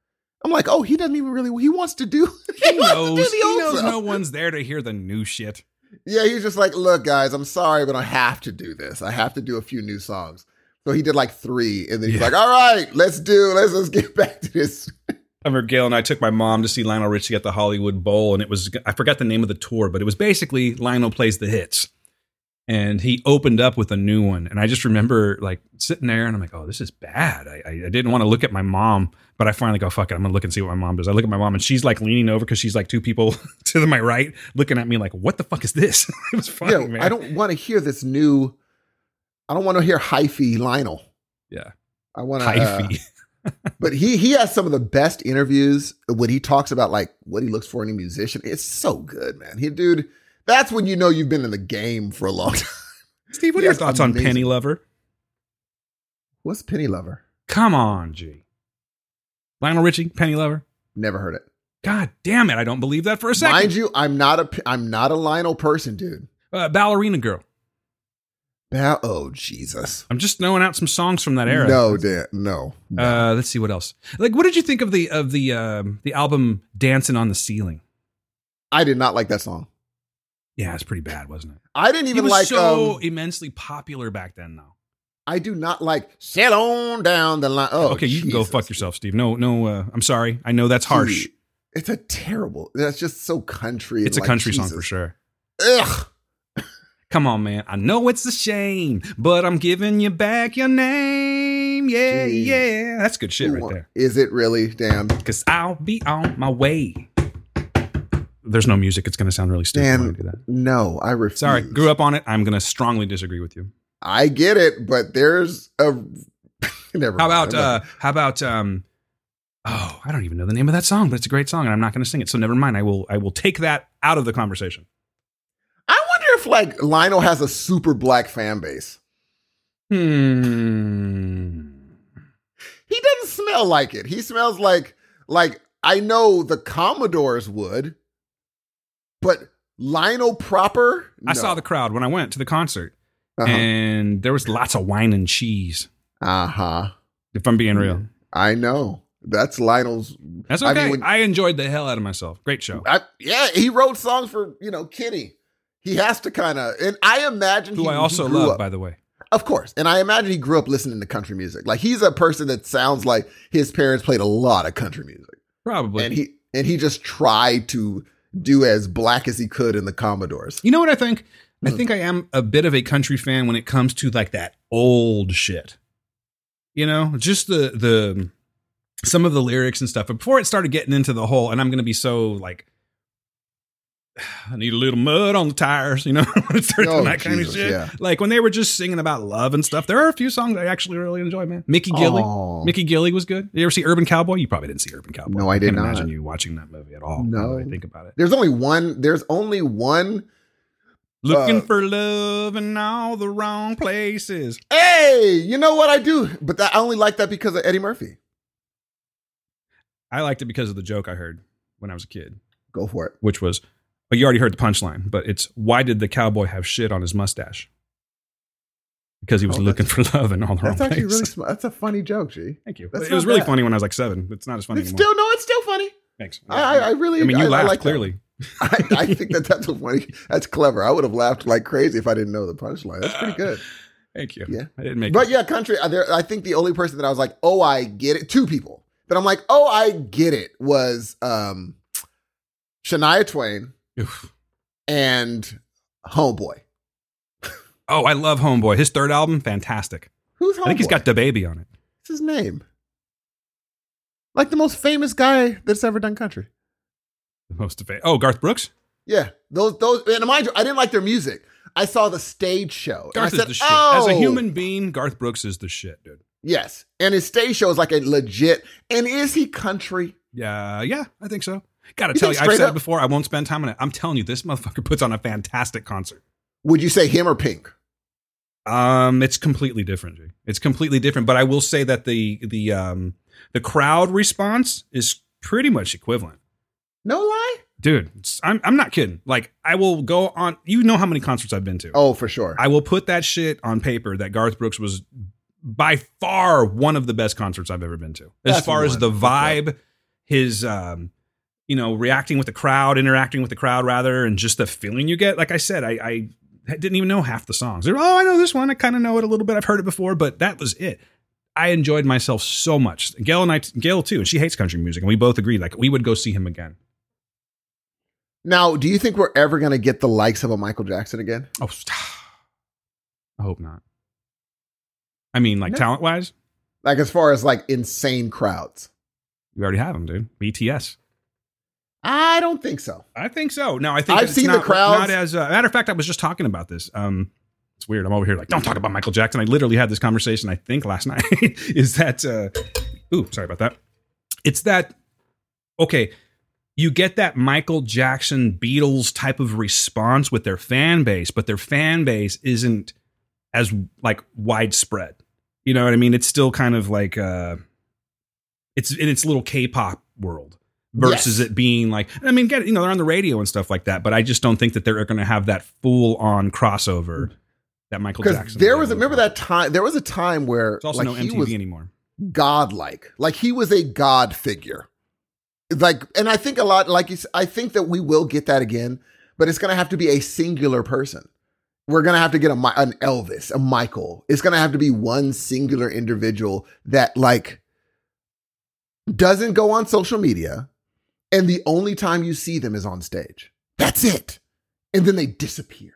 I'm like, oh, he doesn't even really. He wants to do. [LAUGHS] He wants to knows. do the He old knows stuff. no one's there to hear the new shit. Yeah, he's just like, look, guys, I'm sorry, but I have to do this. I have to do a few new songs. So he did like three, and then he's Yeah. like, all right, let's do. Let's let's get [LAUGHS] back to this. I remember Gail and I took my mom to see Lionel Richie at the Hollywood Bowl, and it was I forgot the name of the tour, but it was basically Lionel plays the hits, and he opened up with a new one, and I just remember like sitting there, and I'm like, oh, this is bad. I, I, I didn't want to look at my mom, but I finally go, fuck it, I'm gonna look and see what my mom does. I look at my mom, and she's like leaning over because she's like two people [LAUGHS] to my right, looking at me like, what the fuck is this? [LAUGHS] it was funny, Yo, man. I don't want to hear this new. I don't want to hear hyphy Lionel. yeah, I want to. Uh, hyphy. [LAUGHS] But he he has some of the best interviews when he talks about like what he looks for in a musician. It's so good, man. He dude, that's when you know you've been in the game for a long time. Steve, what are your thoughts on Penny Lover? What's Penny Lover? Come on, G. Lionel Richie, Penny Lover. Never heard it. God damn it! I don't believe that for a second. Mind you, I'm not a I'm not a Lionel person, dude. uh, ballerina girl. Ba- oh Jesus. I'm just throwing out some songs from that era. No, Dan, no. no. Uh, let's see what else. Like, what did you think of the of the um, the album "Dancing on the Ceiling"? I did not like that song. Yeah, it's pretty bad, wasn't it? I didn't even He was like. so um, immensely popular back then, though. I do not like sail on down the line. Oh, okay, you can go fuck yourself, Steve. No, no. Uh, I'm sorry. I know that's harsh. Dude, It's a terrible. That's just so country. It's a like, country song for sure. Ugh. Come on, man. I know it's a shame, but I'm giving you back your name. Yeah, Jeez. yeah. That's good shit right there. Is it really? Damn. Cause I'll be on my way. There's no music. It's going to sound really stupid when I do that. no, I refuse. Sorry, grew up on it. I'm going to strongly disagree with you. I get it, but there's a. [LAUGHS] Never. How mind. about uh how about um oh, I don't even know the name of that song, but it's a great song and I'm not going to sing it. So never mind. I will I will take that out of the conversation. I wonder if like Lionel has a super black fan base. Hmm. He doesn't smell like it. He smells like like I know the Commodores would, but Lionel proper. I saw the crowd when I went to the concert Uh and there was lots of wine and cheese. Uh-huh. If I'm being real. I know. That's Lionel's. That's I okay. mean, I, enjoyed the hell out of myself. Great show. I, yeah, he wrote songs for you know Kenny. He has to kind of, and I imagine Who he, I also love, up- by the way. Of course. And I imagine he grew up listening to country music. Like he's a person that sounds like his parents played a lot of country music. Probably. And he and he just tried to do as black as he could in the Commodores. You know what I think? I Hmm. think I am a bit of a country fan when it comes to like that old shit. You know, just the the some of the lyrics and stuff. But before it started getting into the whole, and I'm going to be so like, [SIGHS] I need a little mud on the tires. You know, [LAUGHS] when it started Oh, that kind of Jesus, shit. yeah. Like when they were just singing about love and stuff. There are a few songs I actually really enjoy, man. Mickey Gilley. Oh. Mickey Gilley was good. You ever see Urban Cowboy? You probably didn't see Urban Cowboy. No, I did can't imagine you watching that movie at all. No. I think about it. There's only one. There's only one. Looking Uh, for love in all the wrong places. Hey, you know what I do? But that, I only like that because of Eddie Murphy. I liked it because of the joke I heard when I was a kid, Go for it. which was, well, you already heard the punchline, but it's why did the cowboy have shit on his mustache? Because he was Oh, looking for [LAUGHS] love in all the wrong That's actually places. really smart. That's a funny joke, G. Thank you. that's it was not really bad. funny when I was like seven. It's not as funny It's anymore. still no, it's still funny. Thanks. I, I, I really. I mean, you I, I laughed like clearly. [LAUGHS] I, I think that that's a funny. That's clever. I would have laughed like crazy if I didn't know the punchline. That's pretty good. [SIGHS] Thank you. Yeah. I didn't make But it. yeah, country. There, I think the only person that I was like, oh, I get it. Two people that I'm like, oh, I get it was um, Shania Twain Oof. and Homeboy. Oh, I love Homeboy. His third album, fantastic. Who's Homeboy? I think he's got the baby on it. What's his name? Like the most famous guy that's ever done country. The most famous. Oh, Garth Brooks. Yeah, those those. And mind you, I didn't like their music. I saw the stage show. and I Garth is said, the shit. Oh, As a oh! human being, Garth Brooks is the shit, dude. Yes. And his stage show is like a legit. And is he country? Yeah, yeah, I think so. Gotta You tell you, I've said up- it before. I won't spend time on it. I'm telling you, this motherfucker puts on a fantastic concert. Would you say him or Pink? Um, it's completely different. It's completely different. But I will say that the the um The crowd response is pretty much equivalent. No lie. Dude, I'm I'm not kidding. Like I will go on you know how many concerts I've been to. Oh, for sure. I will put that shit on paper that Garth Brooks was by far one of the best concerts I've ever been to. As That's far as the vibe, his um, you know, reacting with the crowd, interacting with the crowd rather, and just the feeling you get. Like I said, I, I didn't even know half the songs. They're, oh, I know this one. I kind of know it a little bit. I've heard it before, but that was it. I enjoyed myself so much. Gail and I, Gail too, and she hates country music, and we both agreed like we would go see him again. now, do you think we're ever going to get the likes of a Michael Jackson again? Oh, I hope not. I mean, like No. talent wise, Like as far as like insane crowds? we already have him, dude. BTS. I don't think so. I think so. No, I think I've it's seen the not, crowds. Not as uh, matter of fact, I was just talking about this. Um, it's weird. I'm over here like, don't talk about Michael Jackson. I literally had this conversation. I think last [LAUGHS] night is that. Uh, ooh, sorry about that. It's that. Okay, you get that Michael Jackson Beatles type of response with their fan base, but their fan base isn't as like widespread. You know what I mean? It's still kind of like uh, it's in its little K-pop world versus Yes. it being like I mean, get it, you know, they're on the radio and stuff like that, but I just don't think that they're going to have that full on crossover that Michael Jackson. there was remember that time. There was a time where It's also like no he MTV was anymore. godlike, like he was a god figure. Like, and I think a lot. Like, I think that we will get that again, but it's going to have to be a singular person. We're going to have to get a an Elvis, a Michael. It's going to have to be one singular individual that like doesn't go on social media, and the only time you see them is on stage. That's it, and then they disappear.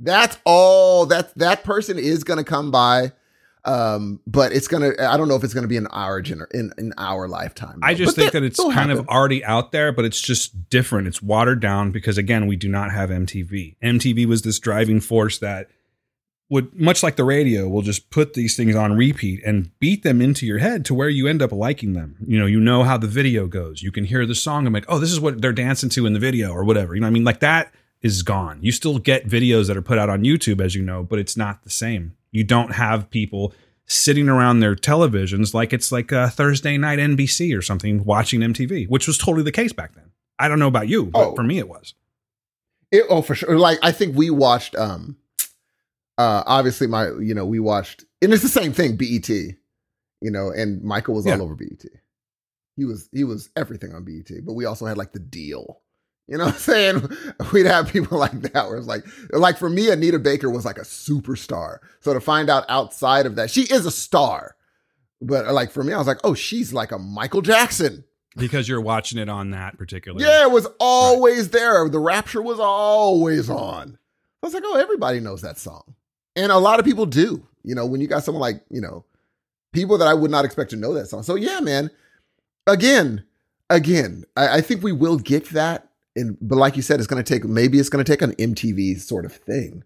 That's all. That that person is going to come by um but it's gonna i don't know if it's gonna be in our gener- in in our lifetime I just But think that- that it's kind of already out there, but it's just different. It's watered down because again, we do not have MTV. MTV was this driving force that would much like the radio will just put these things on repeat and beat them into your head to where you end up liking them. You know, you know how the video goes. You can hear the song and like, oh, this is what they're dancing to in the video or whatever. You know, what I mean, like that is gone. You still get videos that are put out on YouTube, as you know, but it's not the same. You don't have people sitting around their televisions like it's like a Thursday night NBC or something watching MTV, which was totally the case back then. I don't know about you, but Oh. for me it was. It- oh for sure like i think we watched um uh obviously my you know we watched and it's the same thing BET you know and michael was Yeah. all over BET he was he was everything on BET but we also had like the deal you know what i'm saying [LAUGHS] we'd have people [LAUGHS] like that where it's like like for me anita baker was like a superstar so to find out outside of that she is a star but like for me i was like oh she's like a michael jackson Because you're watching it on that particular. yeah, it was always there. The rapture was always on. I was like, oh, everybody knows that song. And a lot of people do. You know, when you got someone like, you know, people that I would not expect to know that song. So yeah, man. Again, again, I, I think we will get that. And but like you said, it's gonna take maybe it's gonna take an MTV sort of thing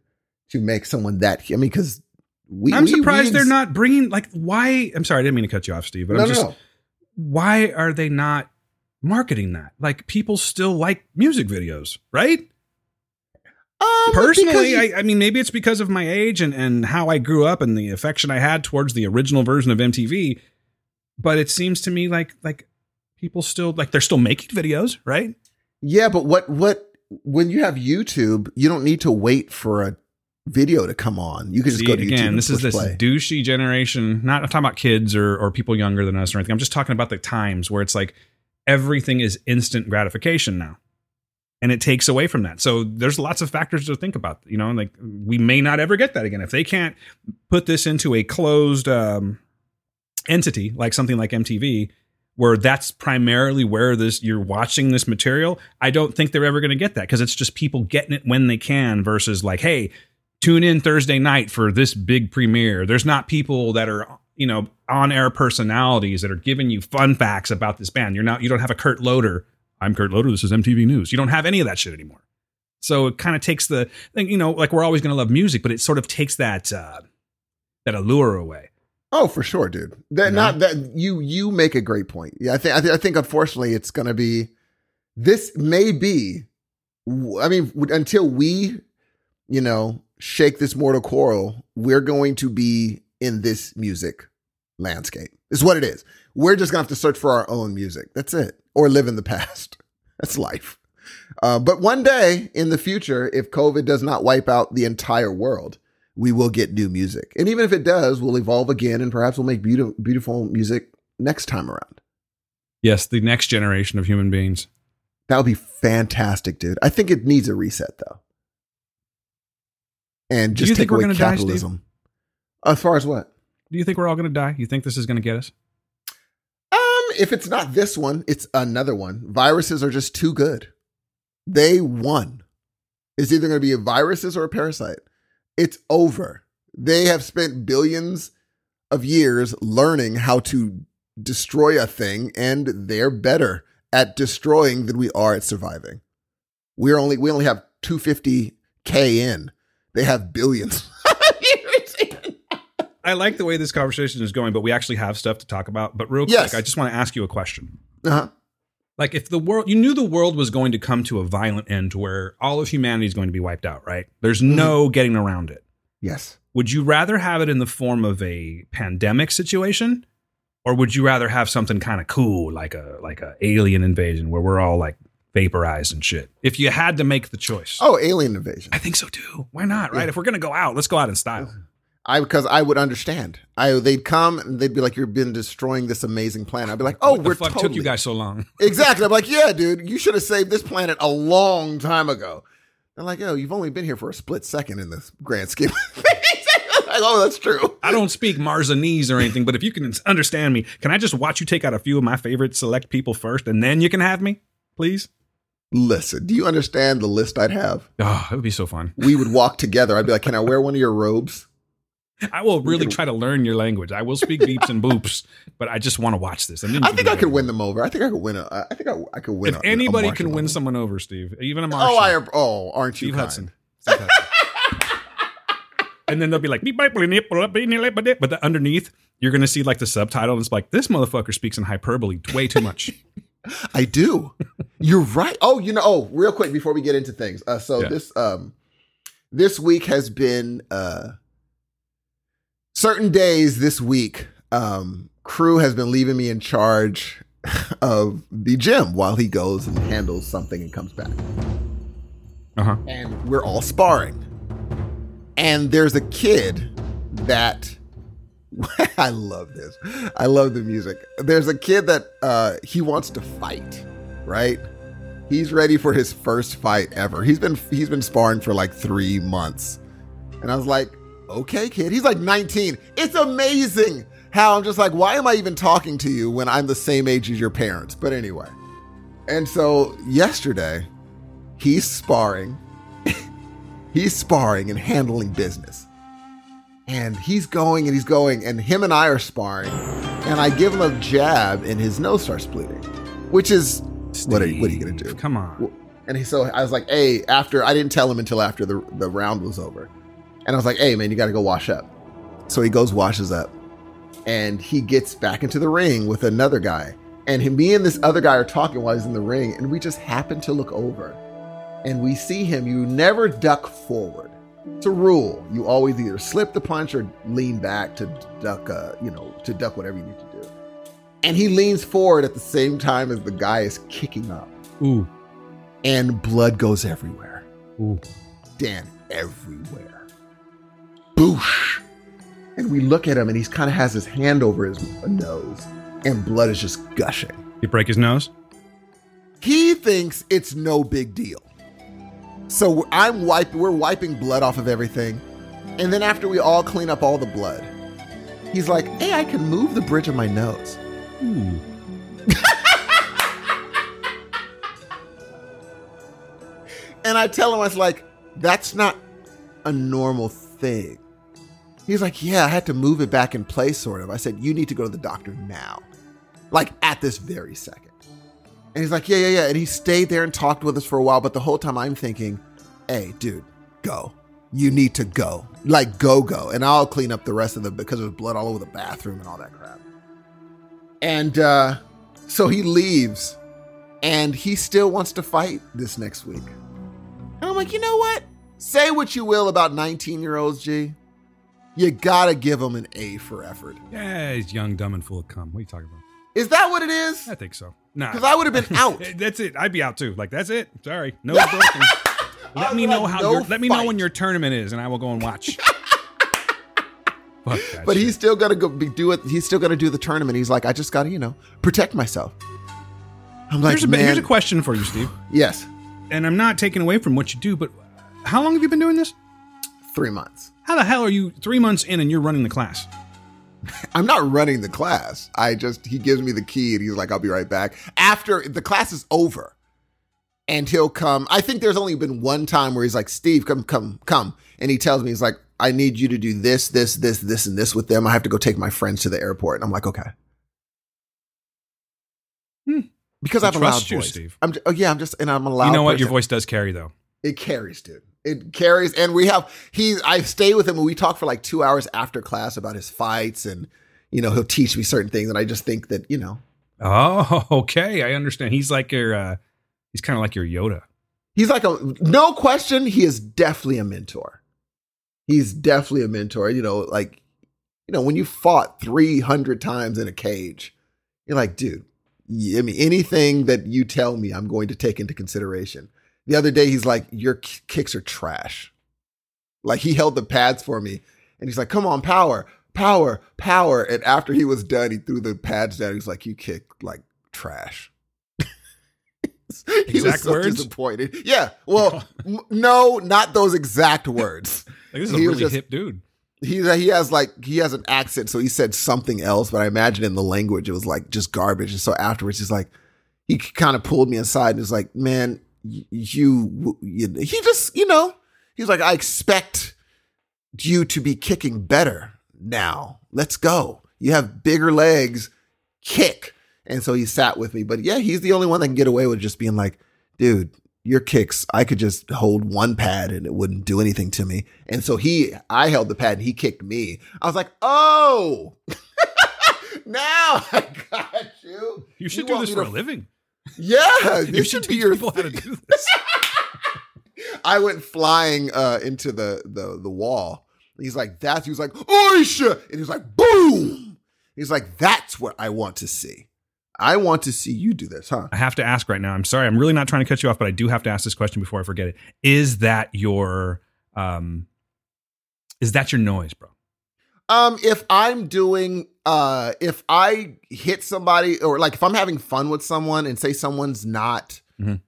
to make someone that I mean, because we I'm we- surprised we they're not bringing like why. I'm sorry, I didn't mean to cut you off, Steve, but No, I'm no, just no. why are they not marketing that? Like people still like music videos, right? Um, Personally, you- I, I mean, maybe it's because of my age and, and how I grew up and the affection I had towards the original version of MTV. But it seems to me like like people still like they're still making videos, right? Yeah, but what what when you have YouTube, you don't need to wait for a video to come on. You can just See, go to YouTube. again, and this is this play. douchey generation. Not I'm talking about kids or or people younger than us or anything. I'm just talking about the times where it's like everything is instant gratification now. And it takes away from that. So there's lots of factors to think about. You know, like we may not ever get that again. If they can't put this into a closed um, entity, like something like MTV, where that's primarily where this you're watching this material, I don't think they're ever going to get that because it's just people getting it when they can versus like, hey, tune in Thursday night for this big premiere. There's not people that are, you know, on air personalities that are giving you fun facts about this band. You're not, you don't have a Kurt Loder. I'm Kurt Loder. This is MTV News. You don't have any of that shit anymore. So it kind of takes the, you know, like we're always going to love music, but it sort of takes that, uh, that allure away. Oh, for sure, dude. That You know? not that you you make a great point. Yeah, I think I, th- I think unfortunately it's going to be this may be I mean until we you know shake this mortal coil, we're going to be in this music landscape. Is what it is. We're just gonna have to search for our own music. That's it. Or live in the past. [LAUGHS] That's life. Uh, but one day in the future, if COVID does not wipe out the entire world, we will get new music. And even if it does, we'll evolve again and perhaps we'll make beautiful, beautiful music next time around. Yes, the next generation of human beings. That would be fantastic, dude. I think it needs a reset though. And Do you just take think we're away gonna die, capitalism. as far as what? Do you think we're all going to die? You think this is going to get us? If it's not this one, it's another one. Viruses are just too good. They won. It's either going to be a viruses or a parasite. It's over. They have spent billions of years learning how to destroy a thing, and they're better at destroying than we are at surviving. We're only we only have 250k in. They have billions. [LAUGHS] I like the way this conversation is going, but we actually have stuff to talk about. But real Yes. quick, I just want to ask you a question. uh-huh. Like, if the world, you knew the world was going to come to a violent end to where all of humanity is going to be wiped out, right? There's no getting around it. Yes. Would you rather have it in the form of a pandemic situation, or would you rather have something kind of cool, like a like a alien invasion, where we're all like vaporized and shit? If you had to make the choice, Oh, alien invasion. I think so too. Why not? Right? Yeah. If we're gonna go out, let's go out in style. I because I would understand. I they'd come and they'd be like, "You've been destroying this amazing planet." I'd be like, "Oh, what we're fuck totally took you guys so long? [LAUGHS] exactly." I'm like, "Yeah, dude, you should have saved this planet a long time ago." They're like, "Oh, you've only been here for a split second in the grand scheme." of [LAUGHS] things." like, oh, that's true. I don't speak Marzanese or anything, but if you can understand me, can I just watch you take out a few of my favorite select people first, and then you can have me, please? Listen, do you understand the list I'd have? Oh, it would be so fun. We would walk together. I'd be like, "Can I wear one of your robes?" I will really try to learn your language. I will speak beeps and boops, but I just want to watch this. I think I could win them over. I think I could win. A, I think I, I could win. If a- a anybody Martian can win over. someone over, Steve, even a Martian, oh, I oh, aren't you Steve kind? Hudson. Steve Hudson. and then they'll be like, but the, underneath, you're going to see like the subtitle, and it's like, this motherfucker speaks in hyperbole way too much. [LAUGHS] I do. You're right. Oh, you know. Oh, real quick before we get into things. Uh, so Yeah. this um, this week has been uh, certain days. This week, um, crew has been leaving me in charge [LAUGHS] of the gym while he goes and handles something and comes back. Uh huh. and we're all sparring. And there's a kid that [LAUGHS] I love this. I love the music. There's a kid that uh he wants to fight, right? He's ready for his first fight ever. He's been he's been sparring for like 3 months. And I was like, "Okay, kid." He's like 19. It's amazing how I'm just like, "Why am I even talking to you when I'm the same age as your parents?" But anyway. And so yesterday, he's sparring. [LAUGHS] he's sparring and handling business. And he's going and he's going, and him and I are sparring. And I give him a jab, and his nose starts bleeding, which is what are, you- what are you gonna do? Come on. And he so I was like, hey, after I didn't tell him until after the the round was over, and I was like, hey man, you got to go wash up. So he goes washes up, and he gets back into the ring with another guy, and him, me and this other guy are talking while he's in the ring, and we just happen to look over, and we see him. You never duck forward. It's a rule. You always either slip the punch or lean back to duck. Uh, you know, to duck whatever you need to do. And he leans forward at the same time as the guy is kicking up Ooh. and blood goes everywhere. Ooh. Dan, everywhere. Boosh. And we look at him and he's kind of has his hand over his nose and blood is just gushing. You break his nose? He thinks it's no big deal. So I'm wiping, we're wiping blood off of everything. And then after we all clean up all the blood, he's like, hey, I can move the bridge of my nose. Ooh. Hmm. [LAUGHS] And I tell him, I was like, that's not a normal thing. He's like, yeah, I had to move it back in place, sort of. I said, you need to go to the doctor now, like at this very second. And he's like, yeah, yeah, yeah. And he stayed there and talked with us for a while. But the whole time I'm thinking, hey, dude, go. You need to go. Like, go, go. And I'll clean up the rest of the, because there's blood all over the bathroom and all that crap. And uh, so he leaves and he still wants to fight this next week. And I'm like, you know what? Say what you will about 19 year olds, G. You gotta give him an A for effort. Yeah, he's young, dumb, and full of cum. What are you talking about? Is that what it is? I think so. Nah. Because I would have been [LAUGHS] out. That's it. I'd be out too. Like that's it. Sorry. No. [LAUGHS] Let me know how. no your, let me know when your tournament is, and I will go and watch. [LAUGHS] But shit. he's still gonna go be, do it. He's still gonna do the tournament. He's like, I just gotta, you know, protect myself. I'm like, Here's a, here's a question for you, Steve. yes, And I'm not taking away from what you do, but how long have you been doing this? Three months. How the hell are you three months in and you're running the class? I'm not running the class. I just he gives me the key and he's like, I'll be right back. After the class is over. And he'll come. I think there's only been one time where he's like, Steve, come, come, come. And he tells me, he's like, I need you to do this, this, this, this, and this with them. I have to go take my friends to the airport. And I'm like, okay. Hmm. Because I have a loud you, voice. Steve. I'm, oh yeah, I'm just, and I'm a loud. you know what? Your voice does carry, though. It carries, dude. It carries, and we have he. I stay with him, and we talk for like two hours after class about his fights, and you know he'll teach me certain things, and I just think that you know Oh, [LAUGHS] okay. I understand. He's like your. uh He's kind of like your Yoda. he's like a no question. He is definitely a mentor. He's definitely a mentor. You know, like you know when you fought three hundred times in a cage, you're like, dude. I mean, anything that you tell me, I'm going to take into consideration. The other day, he's like, "Your k- kicks are trash." Like he held the pads for me, and he's like, "Come on, power, power, power." And after he was done, he threw the pads down. He's like, "You kick like trash." [LAUGHS] he was Exact so words? disappointed. Yeah. Well, [LAUGHS] m- no, not those exact words. [LAUGHS] Like this is a He was really just- hip dude. He he has like he has an accent, so he said something else, but I imagine in the language it was like just garbage. And so afterwards, he's like, he kind of pulled me aside and was like, "Man, you, you," he just you know, he's like, "I expect you to be kicking better now. Let's go. You have bigger legs, kick." And so he sat with me, but yeah, he's the only one that can get away with just being like, "Dude." Your kicks, I could just hold one pad and it wouldn't do anything to me. And so he, I held the pad and he kicked me. I was like, oh, [LAUGHS] now I got you. You should You do this for a living. Yeah, [LAUGHS] You should be your. people how to do this. [LAUGHS] I went flying uh, into the, the the wall. He's like, that's. He was like, Oisha, and he's like, boom. He's like, that's what I want to see. I want to see you do this, huh? I have to ask right now. I'm sorry. I'm really not trying to cut you off, but I do have to ask this question before I forget it. Is that your um is that your noise, bro? Um, if I'm doing, uh, if I hit somebody or like if I'm having fun with someone and say someone's not, Mhm.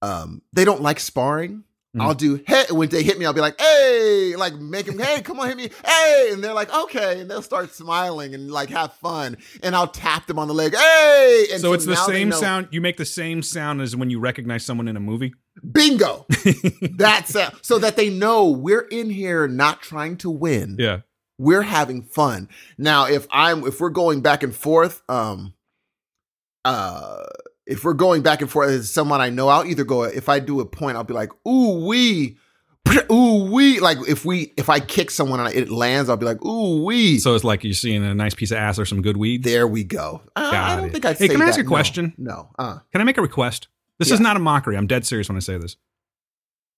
um, they don't like sparring. Mhm. I'll do hey when they hit me, I'll be like hey, like make them hey, come on hit me hey, and they're like okay, and they'll start smiling and like have fun, and I'll tap them on the leg hey, and so, it's the same sound. You make the same sound as when you recognize someone in a movie. Bingo, [LAUGHS] that's uh, so that they know we're in here not trying to win. yeah. We're having fun now if i'm if we're going back and forth um uh if we're going back and forth as someone i know i'll either go if i do a point i'll be like ooh we [LAUGHS] ooh we like if we if i kick someone and it lands i'll be like ooh we So it's like you're seeing a nice piece of ass or some good weed. there we go i, I don't it. think i'd Hey, say can I ask that. a question? no, uh Can I make a request? This is not a mockery. I'm dead serious when I say this.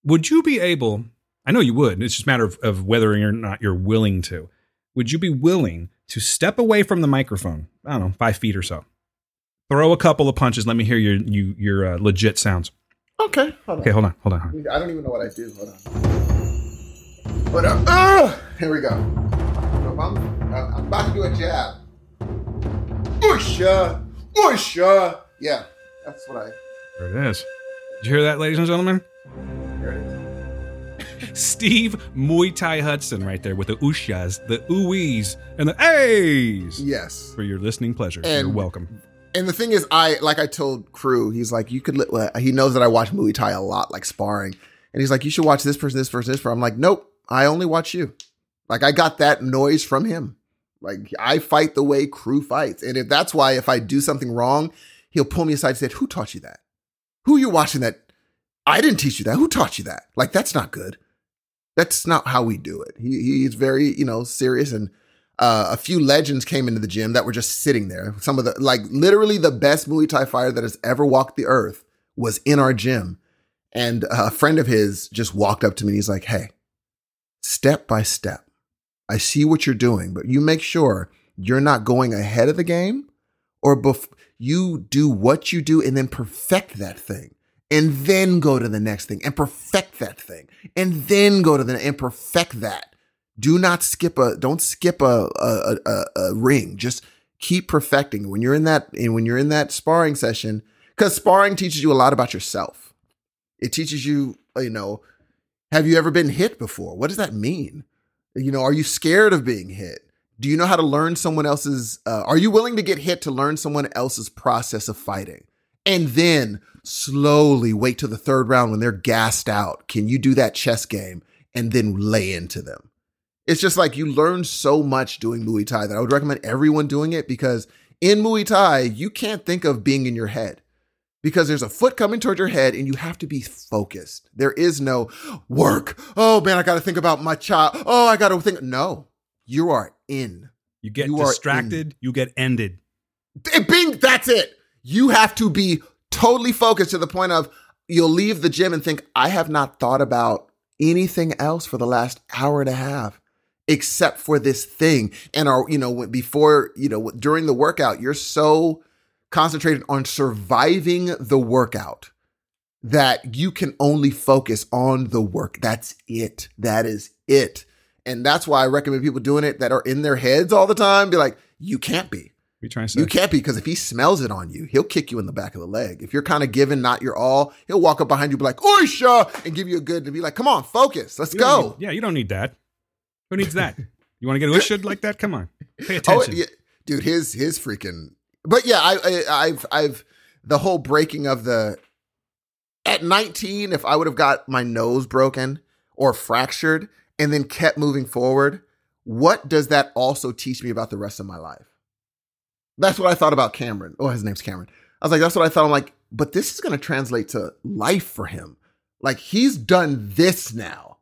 Would you be able? I know you would. It's just a matter of, of whether or not you're willing to. Would you be willing to step away from the microphone? I don't know, five feet or so. Throw a couple of punches. Let me hear your you, your uh, legit sounds. okay hold on. Okay, hold on, hold on. i don't even know what i do hold on hold on uh, here we go I'm, I'm about to do a jab Usha! Usha! Yeah, that's what I. There it is. Did you hear that, ladies and gentlemen? Here it is. Steve Muay Thai Hudson right there with the ushas, the ooies, and the A's Yes. for your listening pleasure. And- You're welcome. And the thing is, I like I told Crew, he's like, you could. Li- he knows that I watch Muay Thai a lot, like sparring, and he's like, you should watch this person, this person, this person. I'm like, nope, I only watch you. Like I got that noise from him. Like I fight the way Crew fights, and if that's why if I do something wrong, he'll pull me aside and say, "Who taught you that? Who you watching that? I didn't teach you that. Who taught you that? Like that's not good. That's not how we do it." He he's very you know serious and uh, a few legends came into the gym that were just sitting there. Some of the, like, literally the best Muay Thai fighter that has ever walked the earth was in our gym. And a friend of his just walked up to me and he's like, Hey, step by step, I see what you're doing, but you make sure you're not going ahead of the game or bef- you do what you do and then perfect that thing and then go to the next thing and perfect that thing and then go to the and perfect that. Do not skip a don't skip a a, a, a ring. Just keep perfecting when you're in that and when you're in that sparring session because sparring teaches you a lot about yourself. It teaches you, you know, have you ever been hit before? What does that mean? You know, are you scared of being hit? Do you know how to learn someone else's? Uh, are you willing to get hit to learn someone else's process of fighting? And then slowly wait till the third round when they're gassed out. Can you do that chess game and then lay into them? It's just like you learn so much doing Muay Thai that I would recommend everyone doing it because in Muay Thai, you can't think of being in your head because there's a foot coming toward your head and you have to be focused. There is no work. Oh man, I got to think about my child. Oh, I got to think. No, you are in. You get You distracted, you get ended. Bing, that's it. You have to be totally focused to the point of you'll leave the gym and think, I have not thought about anything else for the last hour and a half except for this thing. And are, you know, before, you know, during the workout, you're so concentrated on surviving the workout that you can only focus on the work. That's it. That is it. And that's why I recommend people doing it that are in their heads all the time. Be like, you can't be. You trying to say? You can't be because if he smells it on you, he'll kick you in the back of the leg. If you're kind of giving not your all, he'll walk up behind you, be like, Oisha, and give you a good, and be like, come on, focus, let's You go. need- yeah, you don't need that. Who needs that? You want to get [LAUGHS] ushered like that? Come on. Pay Oh, attention. yeah, dude, his his freaking. But yeah, I, I I've I've the whole breaking of the at 19. If I would have got my nose broken or fractured and then kept moving forward, what does that also teach me about the rest of my life? That's what I thought about Cameron. Oh, his name's Cameron. I was like, that's what I thought. I'm like, but this is going to translate to life for him. Like he's done this now.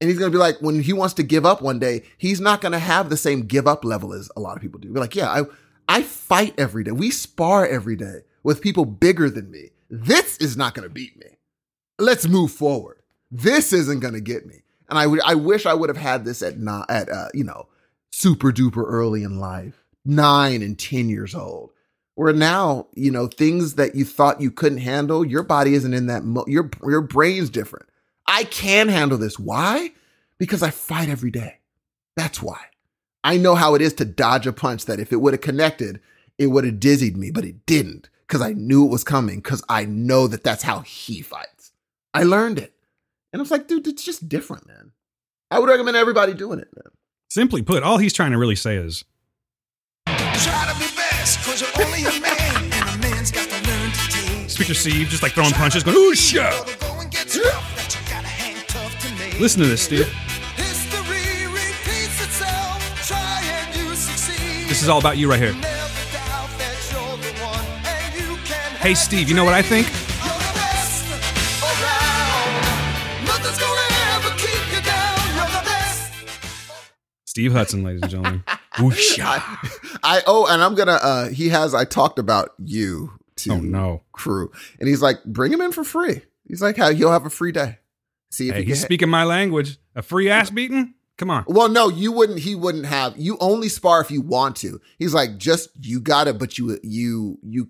And he's going to be like, when he wants to give up one day, he's not going to have the same give up level as a lot of people do. Be like, yeah, I, I fight every day. We spar every day with people bigger than me. This is not going to beat me. Let's move forward. This isn't going to get me. And I I wish I would have had this at not at, uh, you know, super duper early in life, nine and 10 years old. Where now, you know, things that you thought you couldn't handle, your body isn't in that, mo- your, your brain's different. I can handle this. Why? Because I fight every day. That's why. I know how it is to dodge a punch that if it would have connected, it would have dizzied me, but it didn't because I knew it was coming because I know that that's how he fights. I learned it. And I was like, dude, it's just different, man. I would recommend everybody doing it, man. Simply put, all he's trying to really say is Speaker Steve just like throwing punches, going, ooh, make. Listen to this, Steve. This is all about you right here. Hey, Steve, you know what I think? Steve Hudson, ladies and gentlemen. Whoosha. I, I oh, and I'm gonna uh he has I talked about you to Oh, no. crew. And he's like, bring him in for free. He's like, how he'll have a free day. See if Hey, he he's speaking my language. A free ass beating? Come on. Well, no, you wouldn't. He wouldn't have. You only spar if you want to. He's like, just you got it, but you you you.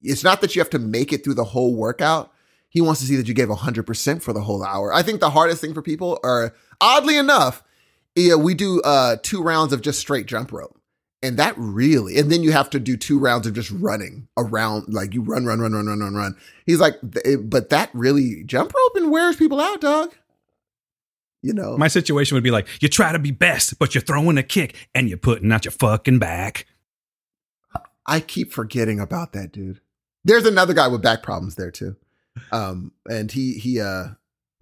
It's not that you have to make it through the whole workout. He wants to see that you gave hundred percent for the whole hour. I think the hardest thing for people are, oddly enough, yeah, we do uh two rounds of just straight jump rope, and that really, and then you have to do two rounds of just running around, like you run, run, run, run, run, run, run. He's like, but that really jump rope and wears people out, dog. You know, My situation would be like, you try to be best, but you're throwing a kick and you're putting out your fucking back. I keep forgetting about that dude. There's another guy with back problems there too. Um, and he he uh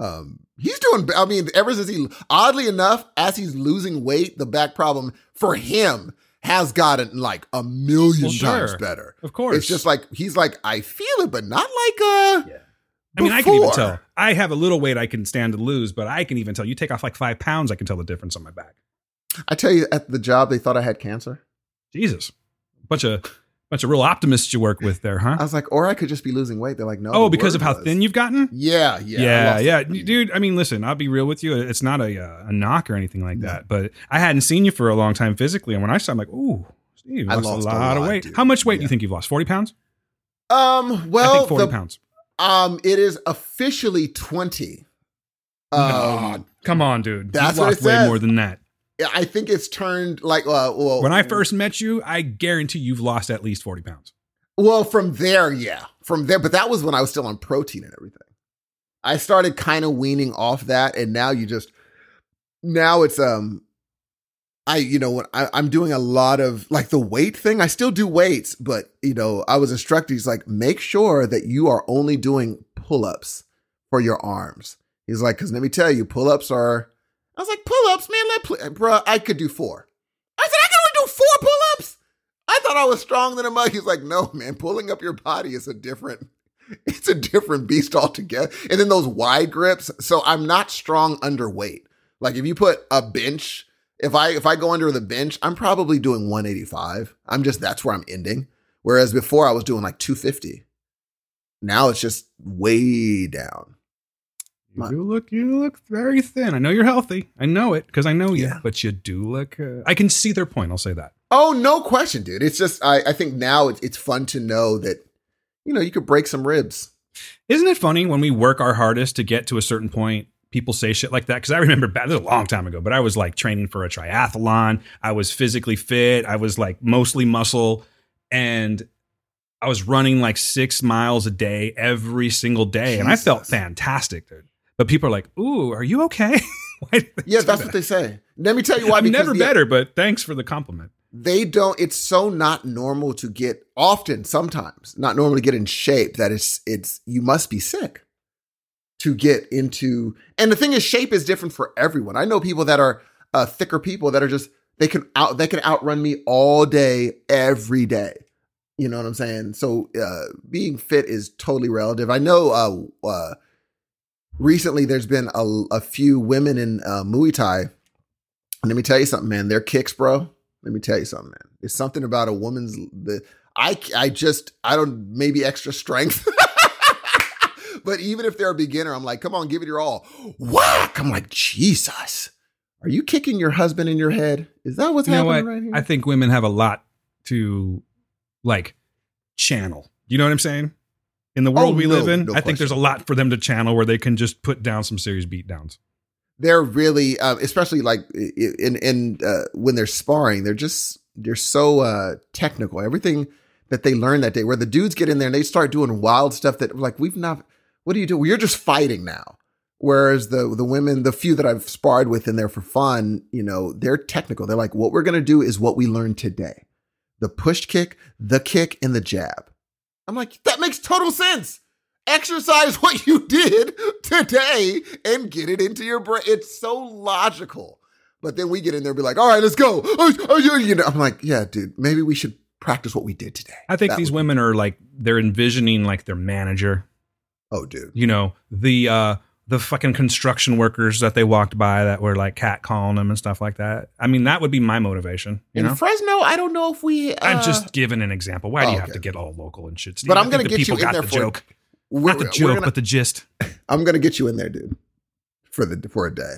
um he's doing I mean, ever since he oddly enough, as he's losing weight, the back problem for him has gotten like a million Well, sure. times better. Of course. It's just like he's like, I feel it, but not like uh I mean, I can even tell. I have a little weight I can stand to lose, but I can even tell. You take off like five pounds, I can tell the difference on my back. I tell you, at the job they thought I had cancer. Jesus, bunch of Bunch of real optimists you work with there, huh? I was like, or I could just be losing weight. They're like, no. oh, because of how was- thin you've gotten? Yeah, yeah, Yeah, yeah, dude. I mean, listen, I'll be real with you. It's not a uh, a knock or anything like that, but I hadn't seen you for a long time physically, and when I saw, I'm like, ooh, Steve, I lost, lost a a lot, of weight. dude. How much weight do you think you've lost? Forty pounds? Um, well, I think forty the- pounds. um, it is officially twenty. Um, no, come on, dude. that's You've what lost way says. more than that. I think it's turned like uh, well When I first met you, I guarantee you've lost at least forty pounds. Well, from there, yeah, from there, but that was when I was still on protein and everything. I started kind of weaning off that, and now you just now it's um, I you know when I, I'm doing a lot of like the weight thing. I still do weights, but you know I was instructed. He's like, make sure that you are only doing pull ups for your arms. He's like, because let me tell you, pull ups are. I was like, pull ups, man. Let play, bro. I could do four. I said I can only do four pull ups. I thought I was strong than a mug. He's like, no, man, pulling up your body is a different, [LAUGHS] it's a different beast altogether. And then those wide grips. So I'm not strong underweight. Like if you put a bench, if I if I go under the bench, I'm probably doing 185. I'm just that's where I'm ending. Whereas before I was doing like 250. Now it's just way down. You My- do look, you look very thin. I know you're healthy. I know it because I know you. Yeah. But you do look. Uh, I can see their point. I'll say that. Oh, no question, dude. It's just I, I think now it's it's fun to know that, you know, you could break some ribs. Isn't it funny when we work our hardest to get to a certain point? People say shit like that because I remember back this was a long time ago, but I was like training for a triathlon. I was physically fit. I was like mostly muscle, and I was running like six miles a day every single day, and I felt fantastic, dude. But people are like, "Ooh, are you okay?" [LAUGHS] Yeah, that's that? what they say. Let me tell you why. I'm never the- better, but thanks for the compliment. they don't it's so not normal to get often sometimes not normal to get in shape that it's it's you must be sick to get into and the thing is shape is different for everyone i know people that are uh, thicker people that are just they can out they can outrun me all day every day you know what i'm saying so uh being fit is totally relative i know uh uh recently there's been a, a few women in uh muay thai let me tell you something man their kicks bro let me tell you something, man. It's something about a woman's the I I just I don't maybe extra strength. [LAUGHS] but even if they're a beginner, I'm like, come on, give it your all. Whack! I'm like, Jesus. Are you kicking your husband in your head? Is that what's You happening what? right here? I think women have a lot to like channel. You know what I'm saying? In the world Oh, we no, live in, no I think there's a lot for them to channel where they can just put down some serious beatdowns. they're really, uh, especially like in in uh, when they're sparring, they're just they're so uh, technical. Everything that they learn that day, where the dudes get in there and they start doing wild stuff that like we've not. What do you do? Well, you're just fighting now. Whereas the the women, the few that I've sparred with in there for fun, you know, they're technical. They're like, what we're gonna do is what we learned today: the push kick, the kick, and the jab. I'm like, that makes total sense. Exercise what you did today and get it into your brain. It's so logical. But then we get in there and be like, all right, let's go. Oh, oh, you, know, I'm like, yeah, dude, maybe we should practice what we did today. I think That these women are like they're envisioning like their manager, Oh, dude. you know, the uh the fucking construction workers that they walked by that were like cat calling them and stuff like that. I mean, that would be my motivation, you In know. Fresno, I don't know if we. Uh, I'm just giving an example. Why do oh, you have okay. to get all local and shit? Steve? But I'm gonna the get you people in got there the for joke, not the joke, gonna- but the gist. I'm gonna get you in there, dude, for the for a day.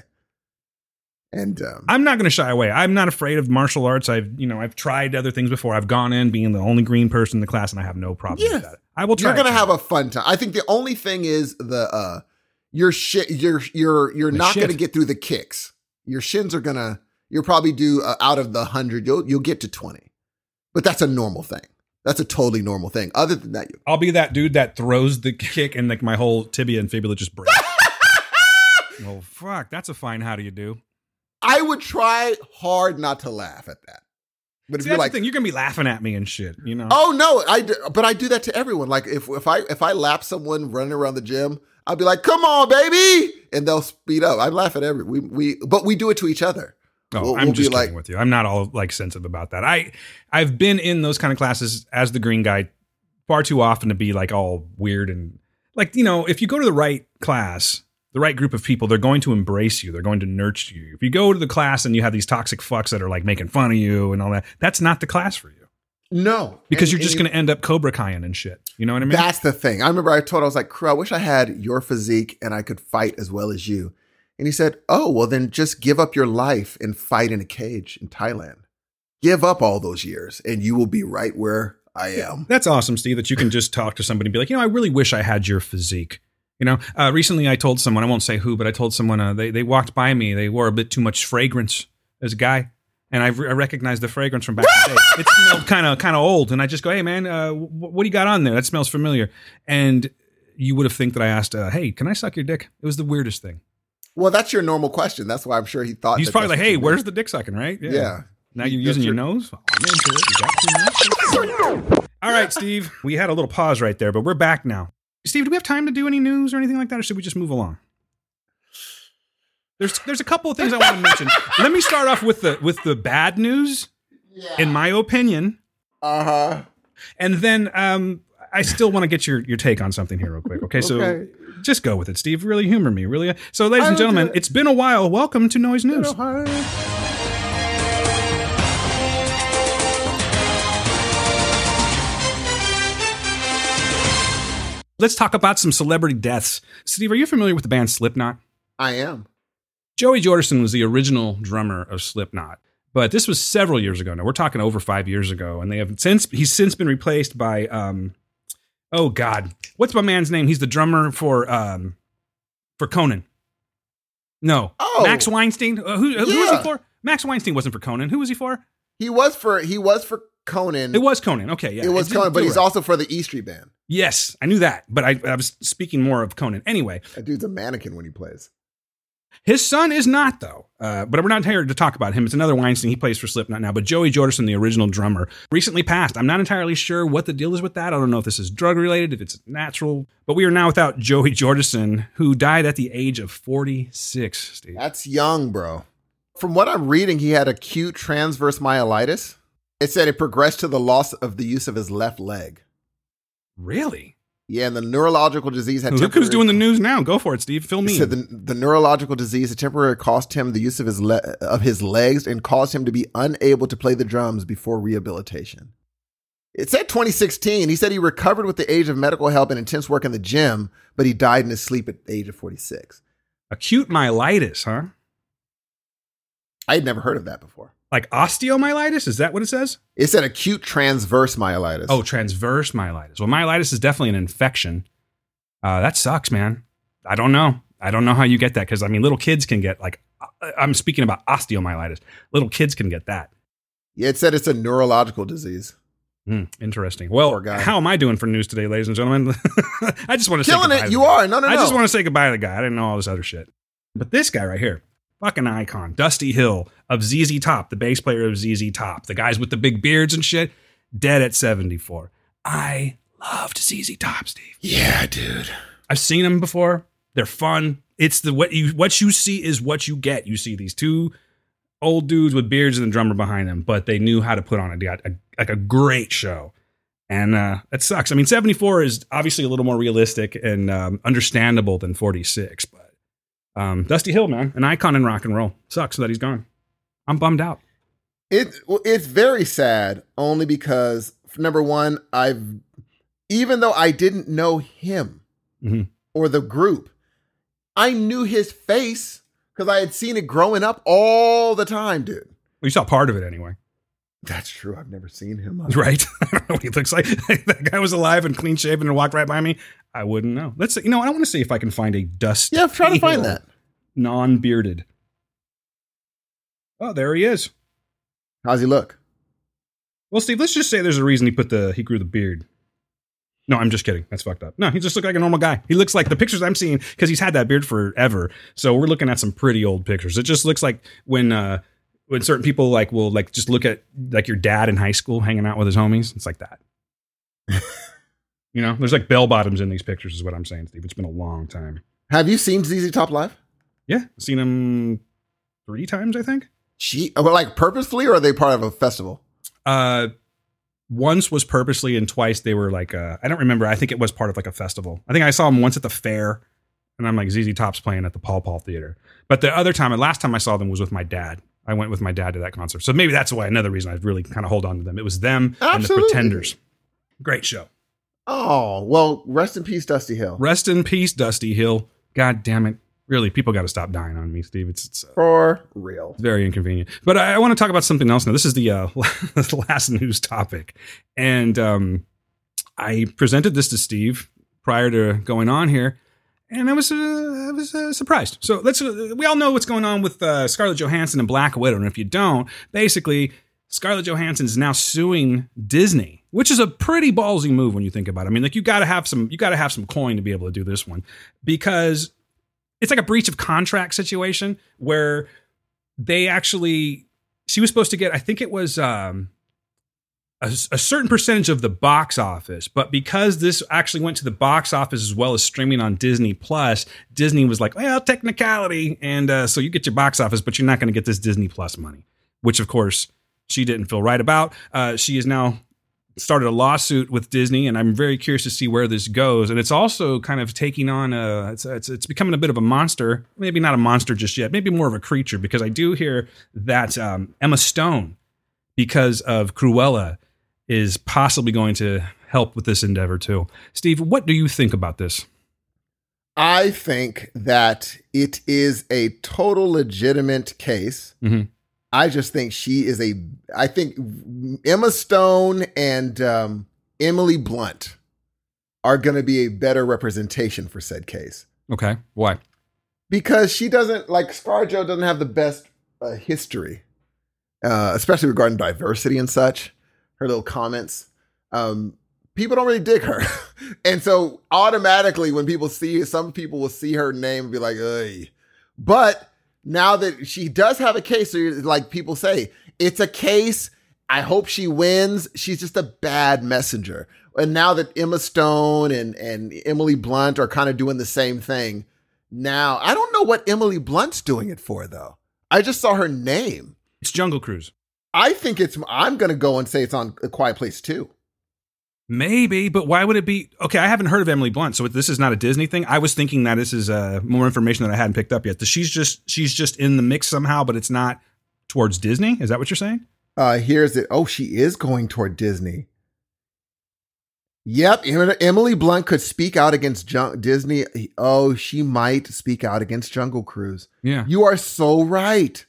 And um, I'm not going to shy away. I'm not afraid of martial arts. I've, you know, I've tried other things before. I've gone in being the only green person in the class, and I have no problem Yeah. with that. I will try. you're gonna have a fun time. I think the only thing is the uh, your shit. You're you're you're not gonna get through the kicks. Your shins are gonna. You'll probably do uh, out of the hundred. You'll you'll get to twenty, but that's a normal thing. That's a totally normal thing. Other than that, I'll be that dude that throws the kick, and like my whole tibia and fibula just break. [LAUGHS] well, fuck. That's a fine. How do you do? I would try hard not to laugh at that. But if See, you're like, the thing. You're gonna be laughing at me and shit. You know. oh no, I do, but I do that to everyone. Like if if I if I lap someone running around the gym, I'll be like, "Come on, baby," and they'll speed up. I laugh at every we we, but we do it to each other. Oh, We'll- I'm we'll just like- kidding with you. I'm not all like sensitive about that. I I've been in those kind of classes as the green guy far too often to be like all weird and like you know if you go to the right class, the right group of people, they're going to embrace you. They're going to nurture you. If you go to the class and you have these toxic fucks that are like making fun of you and all that, that's not the class for you. No, because And- you're just going to end up Cobra Kaiing and shit. You know what I mean? That's the thing. I remember I told I was like, Crew, I wish I had your physique and I could fight as well as you. And he said, Oh, well, then just give up your life and fight in a cage in Thailand. Give up all those years and you will be right where I am. That's awesome, Steve, that you can just talk to somebody and be like, you know, I really wish I had your physique. You know, uh, recently I told someone, I won't say who, but I told someone uh, they, they walked by me. They wore a bit too much fragrance as a guy. And I, I recognized the fragrance from back in the day. It [LAUGHS] smelled kind of kind of old. And I just go, hey, man, uh, wh- what do you got on there? That smells familiar. And you would have think that I asked, uh, hey, can I suck your dick? It was the weirdest thing. Well, that's your normal question. That's why I'm sure he thought He's probably like, hey, where's the dick sucking, right? Yeah. Now you're using your your- nose? I'm into it. You got two noses? All right, Steve. We had a little pause right there, but we're back now. Steve, do we have time to do any news or anything like that, or should we just move along? There's there's a couple of things I want to mention. Let me start off with the with the bad news, in my opinion, Uh huh. and then um, I still want to get your your take on something here real quick. Okay, so Okay. just go with it, Steve. Really humor me, really. So, ladies and gentlemen, it. it's been a while. Welcome to Noise News. Let's talk about some celebrity deaths. Steve, are you familiar with the band Slipknot? I am. Joey Jordison was the original drummer of Slipknot, but this was several years ago. Now we're talking over five years ago, and they have since he's since been replaced by um, oh god, what's my man's name? He's the drummer for um, for Conan. No, Oh. Max Weinstein. Uh, who, who was he for? Max Weinstein wasn't for Conan. Who was he for? He was for he was for Conan. It was Conan. Okay, yeah, it was Conan, but he's it. also for the E Street Band. yes, I knew that, but I, I was speaking more of Conan. Anyway, That dude's a mannequin when he plays. His son is not, though. Uh, but we're not here to talk about him. It's another Weinstein. He plays for Slipknot now. But Joey Jordison, the original drummer, recently passed. I'm not entirely sure what the deal is with that. I don't know if this is drug related, if it's natural. But we are now without Joey Jordison, who died at the age of 46, Steve. That's young, bro. From what I'm reading, he had acute transverse myelitis. It said it progressed to the loss of the use of his left leg. Really? Yeah, and the neurological disease had Look who's doing the news now. Go for it, Steve. Fill me. said the, the neurological disease had temporarily cost him the use of his le- of his legs and caused him to be unable to play the drums before rehabilitation. It said 2016. He said he recovered with the age of medical help and intense work in the gym, but he died in his sleep at the age of 46. Acute myelitis, huh? I had never heard of that before. Like osteomyelitis? Is that what it says? It said acute transverse myelitis. Oh, transverse myelitis. Well, myelitis is definitely an infection. Uh, that sucks, man. I don't know. I don't know how you get that because I mean, little kids can get like. uh, I'm speaking about osteomyelitis. Little kids can get that. yeah, it said it's a neurological disease. Hmm, interesting. Well, how am I doing for news today, ladies and gentlemen? [LAUGHS] I just want to say Killing goodbye it. You are. No, no, I no. just want to say goodbye to the guy. I didn't know all this other shit. But this guy right here, fucking icon, Dusty Hill of ZZ Top, the bass player of ZZ Top, the guys with the big beards and shit, dead at 74. I loved ZZ Top, Steve. Yeah, dude. I've seen them before. They're fun. It's the what you what you see is what you get. You see these two old dudes with beards and the drummer behind them, but they knew how to put on a, a like a great show. And uh, that sucks. I mean, 74 is obviously a little more realistic and um, understandable than 46, but um, Dusty Hill, man, an icon in rock and roll. Sucks that he's gone. I'm bummed out. It it's very sad only because number one, I've even though I didn't know him Mhm. or the group, I knew his face because I had seen it growing up all the time, dude. Well, you saw part of it anyway, That's true. I've never seen him. [LAUGHS] right? I don't know what he looks like. [LAUGHS] that guy was alive and clean shaven and walked right by me. I wouldn't know. Let's, you know, I want to see if I can find a dust. Yeah, try to find that. non-bearded. Oh, there he is. How's he look? Well, Steve, let's just say there's a reason he put the he grew the beard. No, I'm just kidding. That's fucked up. No, he just looked like a normal guy. He looks like the pictures I'm seeing because he's had that beard forever. So we're looking at some pretty old pictures. It just looks like when uh when certain people like will like just look at like your dad in high school hanging out with his homies. It's like that. [LAUGHS] you know, there's like bell bottoms in these pictures, is what I'm saying, Steve. It's been a long time. Have you seen ZZ Top live? Yeah, seen him three times, I think. Gee, well, like purposefully, or are they part of a festival? Uh, once was purposely, and twice they were like, uh, I don't remember. I think it was part of like a festival. I think I saw them once at the fair, and I'm like ZZ Top's playing at the Paul Paul Theater. But the other time, and last time I saw them was with my dad. I went with my dad to that concert. So maybe that's why another reason I really kind of hold on to them. It was them and the Pretenders. Great show. Oh, well, rest in peace, Dusty Hill. Rest in peace, Dusty Hill. God damn it. Really, people got to stop dying on me, Steve. It's, it's uh, For real. very inconvenient. But I, I want to talk about something else now. This is the, uh, [LAUGHS] the last news topic. And um, I presented this to Steve prior to going on here. And I was, uh, I was uh, surprised. So let's. Uh, we all know what's going on with uh, Scarlett Johansson and Black Widow. And if you don't, basically, Scarlett Johansson is now suing Disney, which is a pretty ballsy move when you think about it. I mean, like you got to have some, you got to have some coin to be able to do this one because it's like a breach of contract situation where they actually she was supposed to get i think it was um a, a certain percentage of the box office but because this actually went to the box office as well as streaming on disney plus disney was like well technicality and uh, so you get your box office but you're not going to get this disney plus money which of course she didn't feel right about uh, she is now started a lawsuit with Disney, and I'm very curious to see where this goes. And it's also kind of taking on a, it's, it's, it's becoming a bit of a monster. Maybe not a monster just yet, maybe more of a creature, because I do hear that um, Emma Stone, because of Cruella, is possibly going to help with this endeavor too. Steve, what do you think about this? I think that it is a total legitimate case. Mhm. I just think she is a. I think Emma Stone and um, Emily Blunt are going to be a better representation for said case Okay, why? because she doesn't like ScarJo doesn't have the best uh, history, uh, especially regarding diversity and such. Her little comments, um, people don't really dig her, [LAUGHS] and so automatically when people see, some people will see her name and be like, "Ugh," but now that she does have a case, so you're- like people say, it's a case. I hope she wins. She's just a bad messenger. And now that Emma Stone and and Emily Blunt are kind of doing the same thing, now I don't know what Emily Blunt's doing it for though. I just saw her name. It's Jungle Cruise. I think it's. I'm gonna go and say it's on A Quiet Place too. Maybe, but why would it be? Okay, I haven't heard of Emily Blunt, so this is not a Disney thing. I was thinking that this is uh, more information that I hadn't picked up yet. That she's just she's just in the mix somehow, but it's not towards Disney. Is that what you're saying? Uh here's it. Oh, she is going toward Disney. Yep, Emily Blunt could speak out against Jun- Disney. Oh, she might speak out against Jungle Cruise. Yeah. You are so right,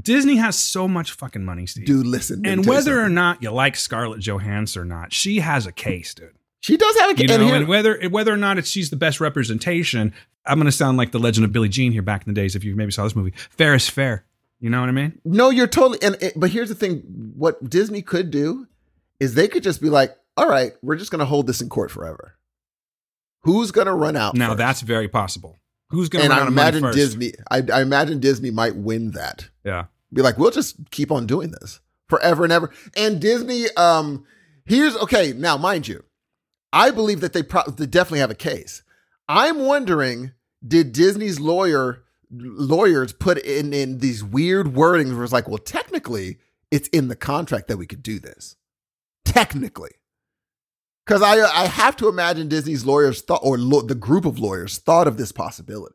Disney has so much fucking money, Steve. dude. Listen, and whether or not you like Scarlett Johansson or not, she has a case, dude. she does have a You and know, here- and whether whether or not it's she's the best representation, I'm going to sound like the Legend of Billie Jean here back in the days. If you maybe saw this movie, fair is fair. You know what I mean? No, you're totally. And and- but here's the thing: what Disney could do is they could just be like, "All right, we're just going to hold this in court forever. Who's going to run out?" Now first? that's very possible. Who's going and to I of money imagine first? Disney. I, I imagine Disney might win that. Yeah. Be like, we'll just keep on doing this forever and ever. And Disney, um, here's okay. Now, mind you, I believe that they, pro- they definitely have a case. I'm wondering, did Disney's lawyer lawyers put in in these weird wordings where it's like, well, technically, it's in the contract that we could do this. Technically. Because I, I have to imagine Disney's lawyers thought, or lo- the group of lawyers thought of this possibility.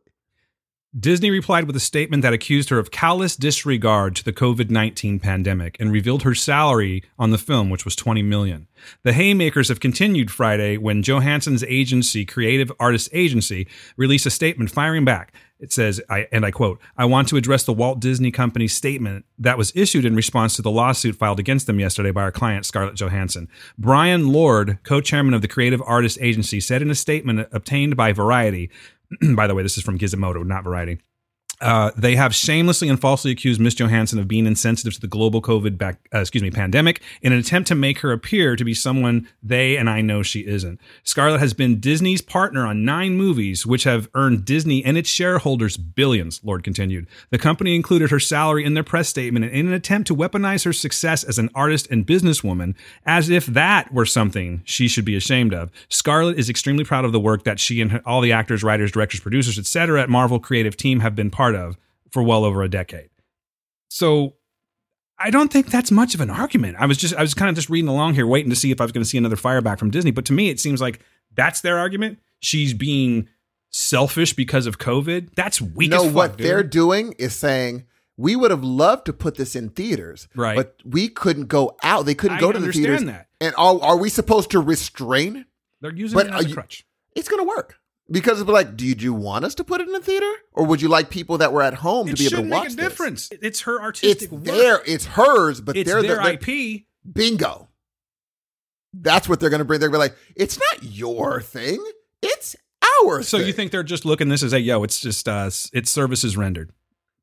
Disney replied with a statement that accused her of callous disregard to the COVID-19 pandemic and revealed her salary on the film, which was 20 million. The haymakers have continued Friday when Johansson's agency, Creative Artists Agency, released a statement firing back. It says, I, and I quote, I want to address the Walt Disney Company's statement that was issued in response to the lawsuit filed against them yesterday by our client, Scarlett Johansson. Brian Lord, co chairman of the Creative Artists Agency, said in a statement obtained by Variety, [CLEARS THROAT] by the way, this is from Gizmodo, not Variety. Uh, they have shamelessly and falsely accused Miss Johansson of being insensitive to the global COVID back, uh, excuse me, pandemic in an attempt to make her appear to be someone they and I know she isn't. Scarlett has been Disney's partner on nine movies, which have earned Disney and its shareholders billions. Lord continued. The company included her salary in their press statement in an attempt to weaponize her success as an artist and businesswoman, as if that were something she should be ashamed of. Scarlett is extremely proud of the work that she and her, all the actors, writers, directors, producers, etc. at Marvel Creative Team have been part of for well over a decade. So I don't think that's much of an argument. I was just I was kind of just reading along here, waiting to see if I was going to see another fireback from Disney. But to me, it seems like that's their argument. She's being selfish because of COVID. That's weak no, fuck, what dude. they're doing is saying We would have loved to put this in theaters, Right. But we couldn't go out. They couldn't I go to the theaters. that. And are, are we supposed to restrain? They're using But it as a you- crutch. It's going to work because it'll be like, did you, want us to put it in the theater, or would you like people that were at home It to be able to watch make a this? difference. It's her It's artistic work. there. It's hers, but It's they're their the IP. bingo. That's what they're going to bring. They're going to be like, it's not your thing. It's our So thing. you think they're just looking this as a yo? It's just uh, it's services rendered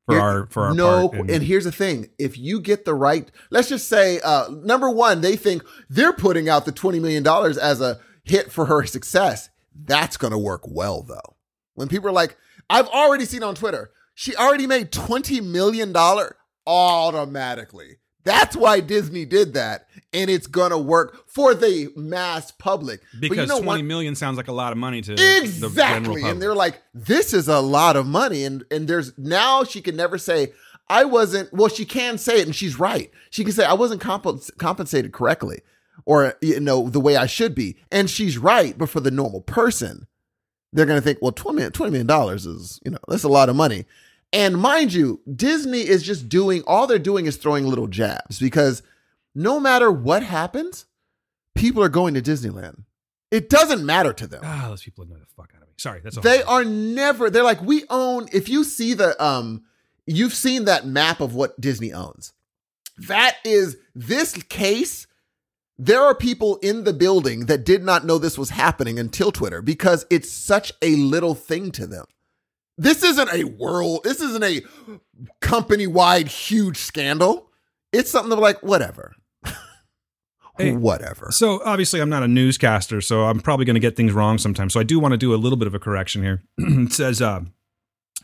for Here- our for our no, part. and, here's the thing: if you get the right, let's just say, uh, number one, they think they're putting out the twenty million dollars as a hit for her success. That's going to work well, though. When people are like, I've already seen on Twitter, she already made twenty million dollar automatically. That's why Disney did that, and it's gonna work for the mass public. But you because know twenty what? million sounds like a lot of money to the general Exactly. public. And they're like, this is a lot of money. And and there's now she can never say, I wasn't well, she can say it and she's right. She can say, I wasn't comp- compensated correctly or you know, the way I should be. And she's right, but for the normal person, they're gonna think, well, 20 $20 million is, you know, that's a lot of money. And mind you, Disney is just doing all they're doing is throwing little jabs because no matter what happens, people are going to Disneyland. It doesn't matter to them. ah, those people annoy the fuck out of me. Sorry, that's all. They are never. They're like we own. If you see the um, you've seen that map of what Disney owns. That is this case. There are people in the building that did not know this was happening until Twitter because it's such a little thing to them. This isn't a world. This isn't a company wide huge scandal. It's something that like whatever, [LAUGHS] Hey, whatever. So obviously, I'm not a newscaster, so I'm probably going to get things wrong sometimes. So I do want to do a little bit of a correction here. [CLEARS THROAT] it says, uh,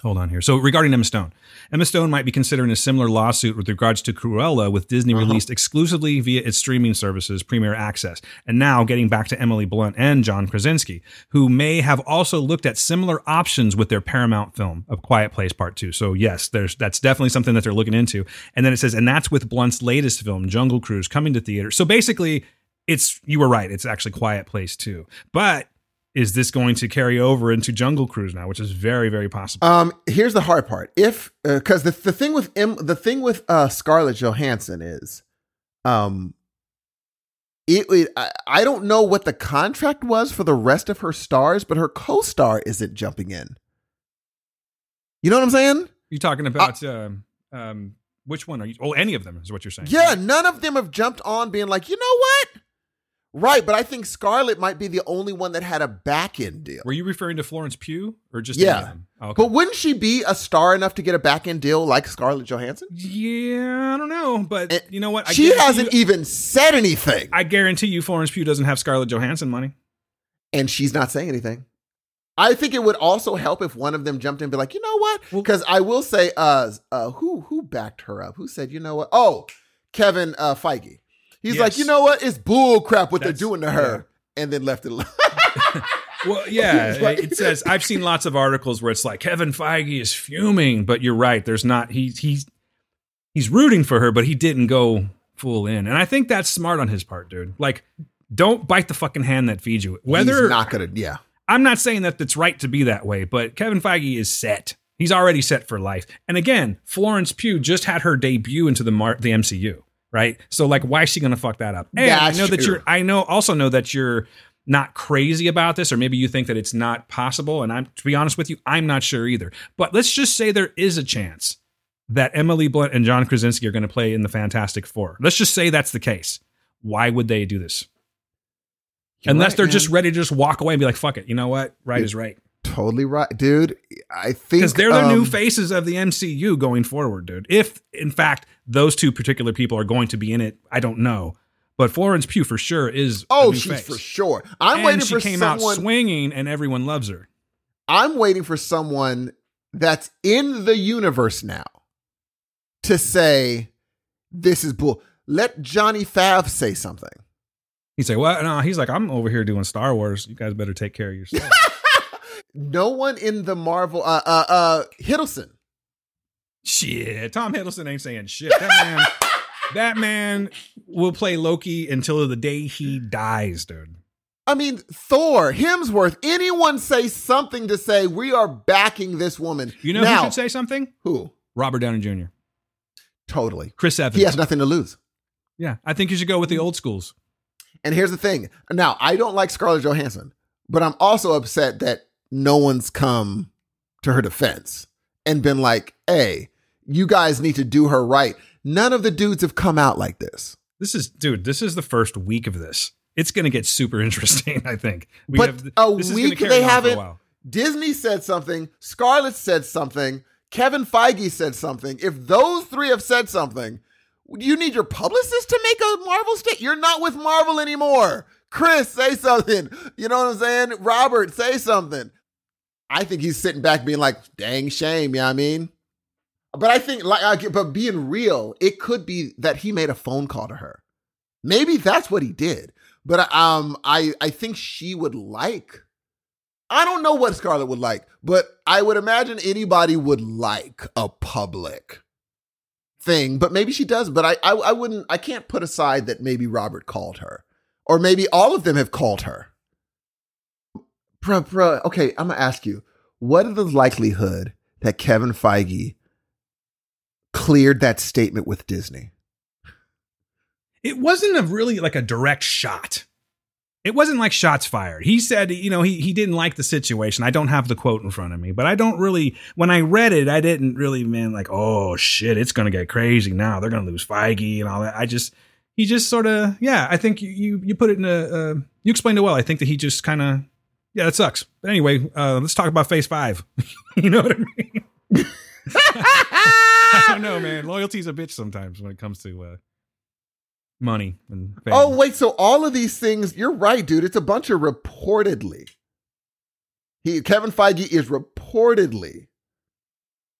hold on here. So regarding Emma Stone, Emma Stone might be considering a similar lawsuit with regards to Cruella, with Disney Uh-huh. released exclusively via its streaming services, Premier Access. And now getting back to Emily Blunt and John Krasinski, who may have also looked at similar options with their Paramount film of Quiet Place Part Two. So yes, there's that's definitely something that they're looking into. And then it says, and that's with Blunt's latest film, Jungle Cruise, coming to theater. So basically, it's you were right. It's actually Quiet Place too. But is this going to carry over into Jungle Cruise now, which is very, very possible? Um, here's the hard part. If because the the thing with M, the thing with uh Scarlett Johansson is, um, it, it I, I don't know what the contract was for the rest of her stars, but her co-star isn't jumping in. You know what I'm saying? You're talking about um, um, which one are you? Oh, any of them is what you're saying. Yeah, none of them have jumped on being like, you know what? Right, but I think Scarlett might be the only one that had a back end deal. Were you referring to Florence Pugh or just Yeah. any of them? Oh, okay. But wouldn't she be a star enough to get a back end deal like Scarlett Johansson? yeah, I don't know, but Eh, you know what? I she hasn't You, even said anything. I guarantee you, Florence Pugh doesn't have Scarlett Johansson money. and she's not saying anything. I think it would also help if one of them jumped in and be like, you know what? Because I will say, uh, uh, who who backed her up? Who said, you know what? Oh, Kevin uh, Feige. He's Yes. like, you know what? It's bull crap what That's- they're doing to her, and then left it alone. [LAUGHS] Well, yeah, [LAUGHS] like- it says I've seen lots of articles where it's like Kevin Feige is fuming, but you're right. There's not he he's he's rooting for her, but he didn't go full in, and I think that's smart on his part, dude. Like, don't bite the fucking hand that feeds you. Whether He's not gonna, yeah. I'm not saying that it's right to be that way, but Kevin Feige is set. He's already set for life. And again, Florence Pugh just had her debut into the Mar- the MCU, right? So like, why is she going to fuck that up? And That's I know that you're. I know also know that you're not crazy about this, or maybe you think that it's not possible. And I'm to be honest with you, I'm not sure either. But let's just say there is a chance that Emily Blunt and John Krasinski are going to play in the Fantastic Four. Let's just say that's the case. Why would they do this? You're Unless right, they're man. just ready to just walk away and be like, "Fuck it," you know what? Right Yeah. is right. Totally right, dude. I think Because they're the new um, faces of the MCU going forward, dude. If, in fact, those two particular people are going to be in it, I don't know. But Florence Pugh for sure is. Oh, she's face. for sure. I'm and waiting she for came someone. out swinging, and everyone loves her. I'm waiting for someone that's in the universe now to say this is bull. Let Johnny Fav say something. He's like, "What? Well, no." He's like, "I'm over here doing Star Wars. You guys better take care of yourself." [LAUGHS] No one in the Marvel uh uh uh Hiddleston. shit, Tom Hiddleston ain't saying shit. That man, [LAUGHS] that man will play Loki until the day he dies, dude. I mean, Thor, Hemsworth, anyone say something to say we are backing this woman. You know now, who should say something? who? Robert Downey Jr. Totally. Chris Evans. He has nothing to lose. yeah, I think you should go with the old schools. And here's the thing. Now, I don't like Scarlett Johansson, but I'm also upset that no one's come to her defense and been like, hey, you guys need to do her right. None of the dudes have come out like this. This is, dude. This is the first week of this. It's going to get super [LAUGHS] interesting. I think. We But have- a this is week they on for a haven't- Disney said something, Scarlett said something, Kevin Feige said something. If those three have said something, you need your publicist to make a Marvel state. You're not with Marvel anymore. Chris, say something. You know what I'm saying? Robert, say something. I think he's sitting back being like, dang shame, you know what I mean? But I think, like, but being real, it could be that he made a phone call to her. Maybe that's what he did. But um, I I think she would like. I don't know what Scarlett would like, but I would imagine anybody would like a public thing. But maybe she does. But I I, I wouldn't. I can't put aside that maybe Robert called her, or maybe all of them have called her. Bruh, bruh, okay, I'm gonna ask you, what is the likelihood that Kevin Feige cleared that statement with Disney? it wasn't a really like a direct shot. It wasn't like shots fired. He said, you know, he he didn't like the situation. I don't have the quote in front of me, but I don't really when I read it, I didn't really mean like, oh shit, it's gonna get crazy now. They're gonna lose Feige and all that. I just he just sort of yeah. I think you you, you put it in a uh, you explained it well. I think that he just kind of yeah, that sucks. But anyway, uh, let's talk about Phase Five. [LAUGHS] you know what I mean? [LAUGHS] I don't know, man. Loyalty's a bitch sometimes when it comes to uh, money and fame. Oh, wait. So all of these things, you're right, dude. It's a bunch of reportedly. He Kevin Feige is reportedly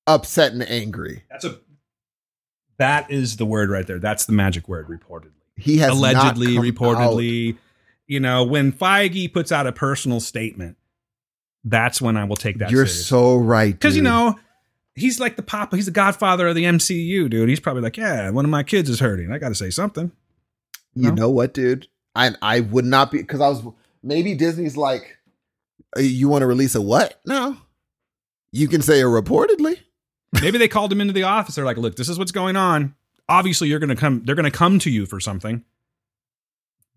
upset and angry. That's a that is the word right there. That's the magic word. Reportedly, He has not allegedly, come reportedly. You know, when Feige puts out a personal statement, that's when I will take that. You're serious. so right, because you know he's like the papa. He's the godfather of the MCU, dude. He's probably like, yeah, one of my kids is hurting. I got to say something. You No? know what, dude? I I would not be because I was maybe Disney's like, "Uh, you want to release a what? No, you can say a reportedly. Maybe they called him into the office. They're like, look, this is what's going on. Obviously, you're going to come. They're going to come to you for something.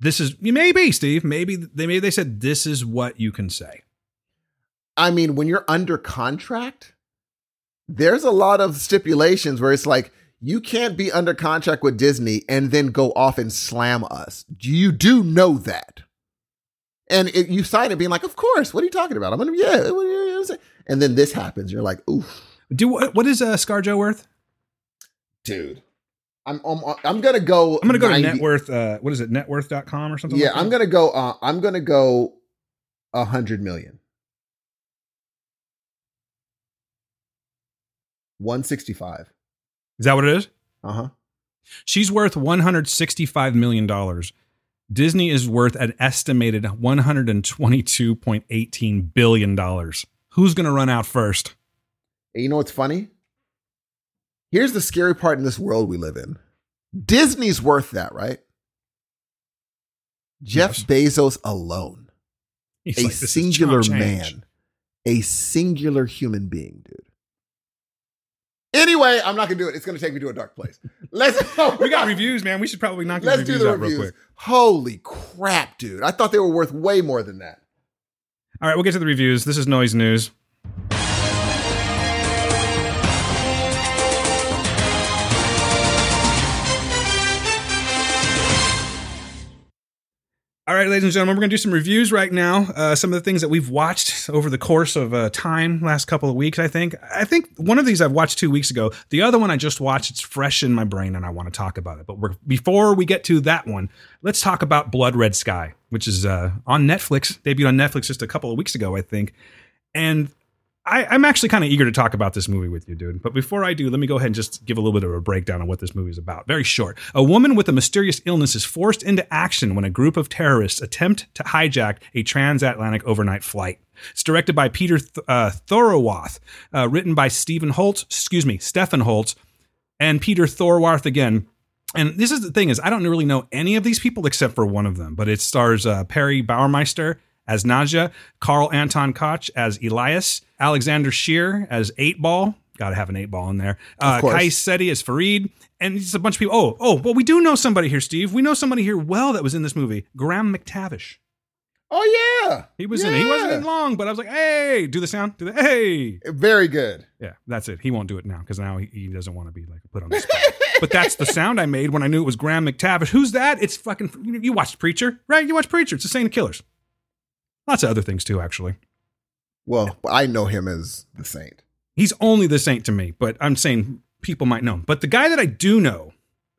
This is maybe Steve. Maybe they maybe they said this is what you can say. I mean, when you're under contract, there's a lot of stipulations where it's like you can't be under contract with Disney and then go off and slam us. You do know that. And it, you sign it being like, of course, what are you talking about? I'm going to, yeah. what are you saying?" And then this happens. You're like, oof, Do what? What is uh, ScarJo worth? dude. I'm, I'm, I'm going to go. I'm going to go 90 to net worth. Uh, what is it? Networth.com or something. Yeah, like that? I'm to go, uh, I'm going to go a hundred million. 165. Is that what it is? Uh huh. She's worth 165 million dollars. Disney is worth an estimated 122.18 billion dollars. Who's going to run out first? You know what's funny? Here's the scary part in this world we live in. Disney's worth that, right? Jeff Yes. Bezos alone, He's a like, singular man, a singular human being, dude. Anyway, I'm not gonna do it. It's gonna take me to a dark place. [LAUGHS] Let's. [LAUGHS] We got reviews, man. We should probably knock Let's do reviews the out real reviews. quick. Holy crap, dude! I thought they were worth way more than that. All right, we'll get to the reviews. This is Noise News. All right, ladies and gentlemen, we're going to do some reviews right now. Uh, some of the things that we've watched over the course of uh, time, last couple of weeks, I think. I think one of these I've watched two weeks ago. The other one I just watched. It's fresh in my brain, and I want to talk about it. But before we get to that one, let's talk about Blood Red Sky, which is uh, on Netflix. Debuted on Netflix just a couple of weeks ago, I think. And I, I'm actually kind of eager to talk about this movie with you, dude. But before I do, let me go ahead and just give a little bit of a breakdown on what this movie is about. Very short. A woman with a mysterious illness is forced into action when a group of terrorists attempt to hijack a transatlantic overnight flight. It's directed by Peter Th- uh, Thorwarth, uh, written by Stephen Holtz, excuse me, Stephen Holtz, and Peter Thorwarth again. And this is the thing is I don't really know any of these people except for one of them, but it stars uh, Peri Baumeister as Nadja, Carl Anton Koch as Elias, Alexander Scheer as Eight Ball, Got to have an eight ball in there. Uh. Kai Seti as Farid, and it's a bunch of people. Oh, oh, well, we do know somebody here, Steve. We know somebody here well that was in this movie. Graham McTavish. Oh yeah, He was in it. He wasn't in long, but I was like, hey, do the sound, do the hey. very good. Yeah, that's it. He won't do it now because now he, he doesn't want to be like put on the spot. but that's the sound I made when I knew it was Graham McTavish. Who's that? It's fucking. You, you watched Preacher, right? You watched Preacher. It's the Saint of Killers. Lots of other things too, actually. Well, I know him as the Saint. He's only the Saint to me, but I'm saying people might know him. But the guy that I do know,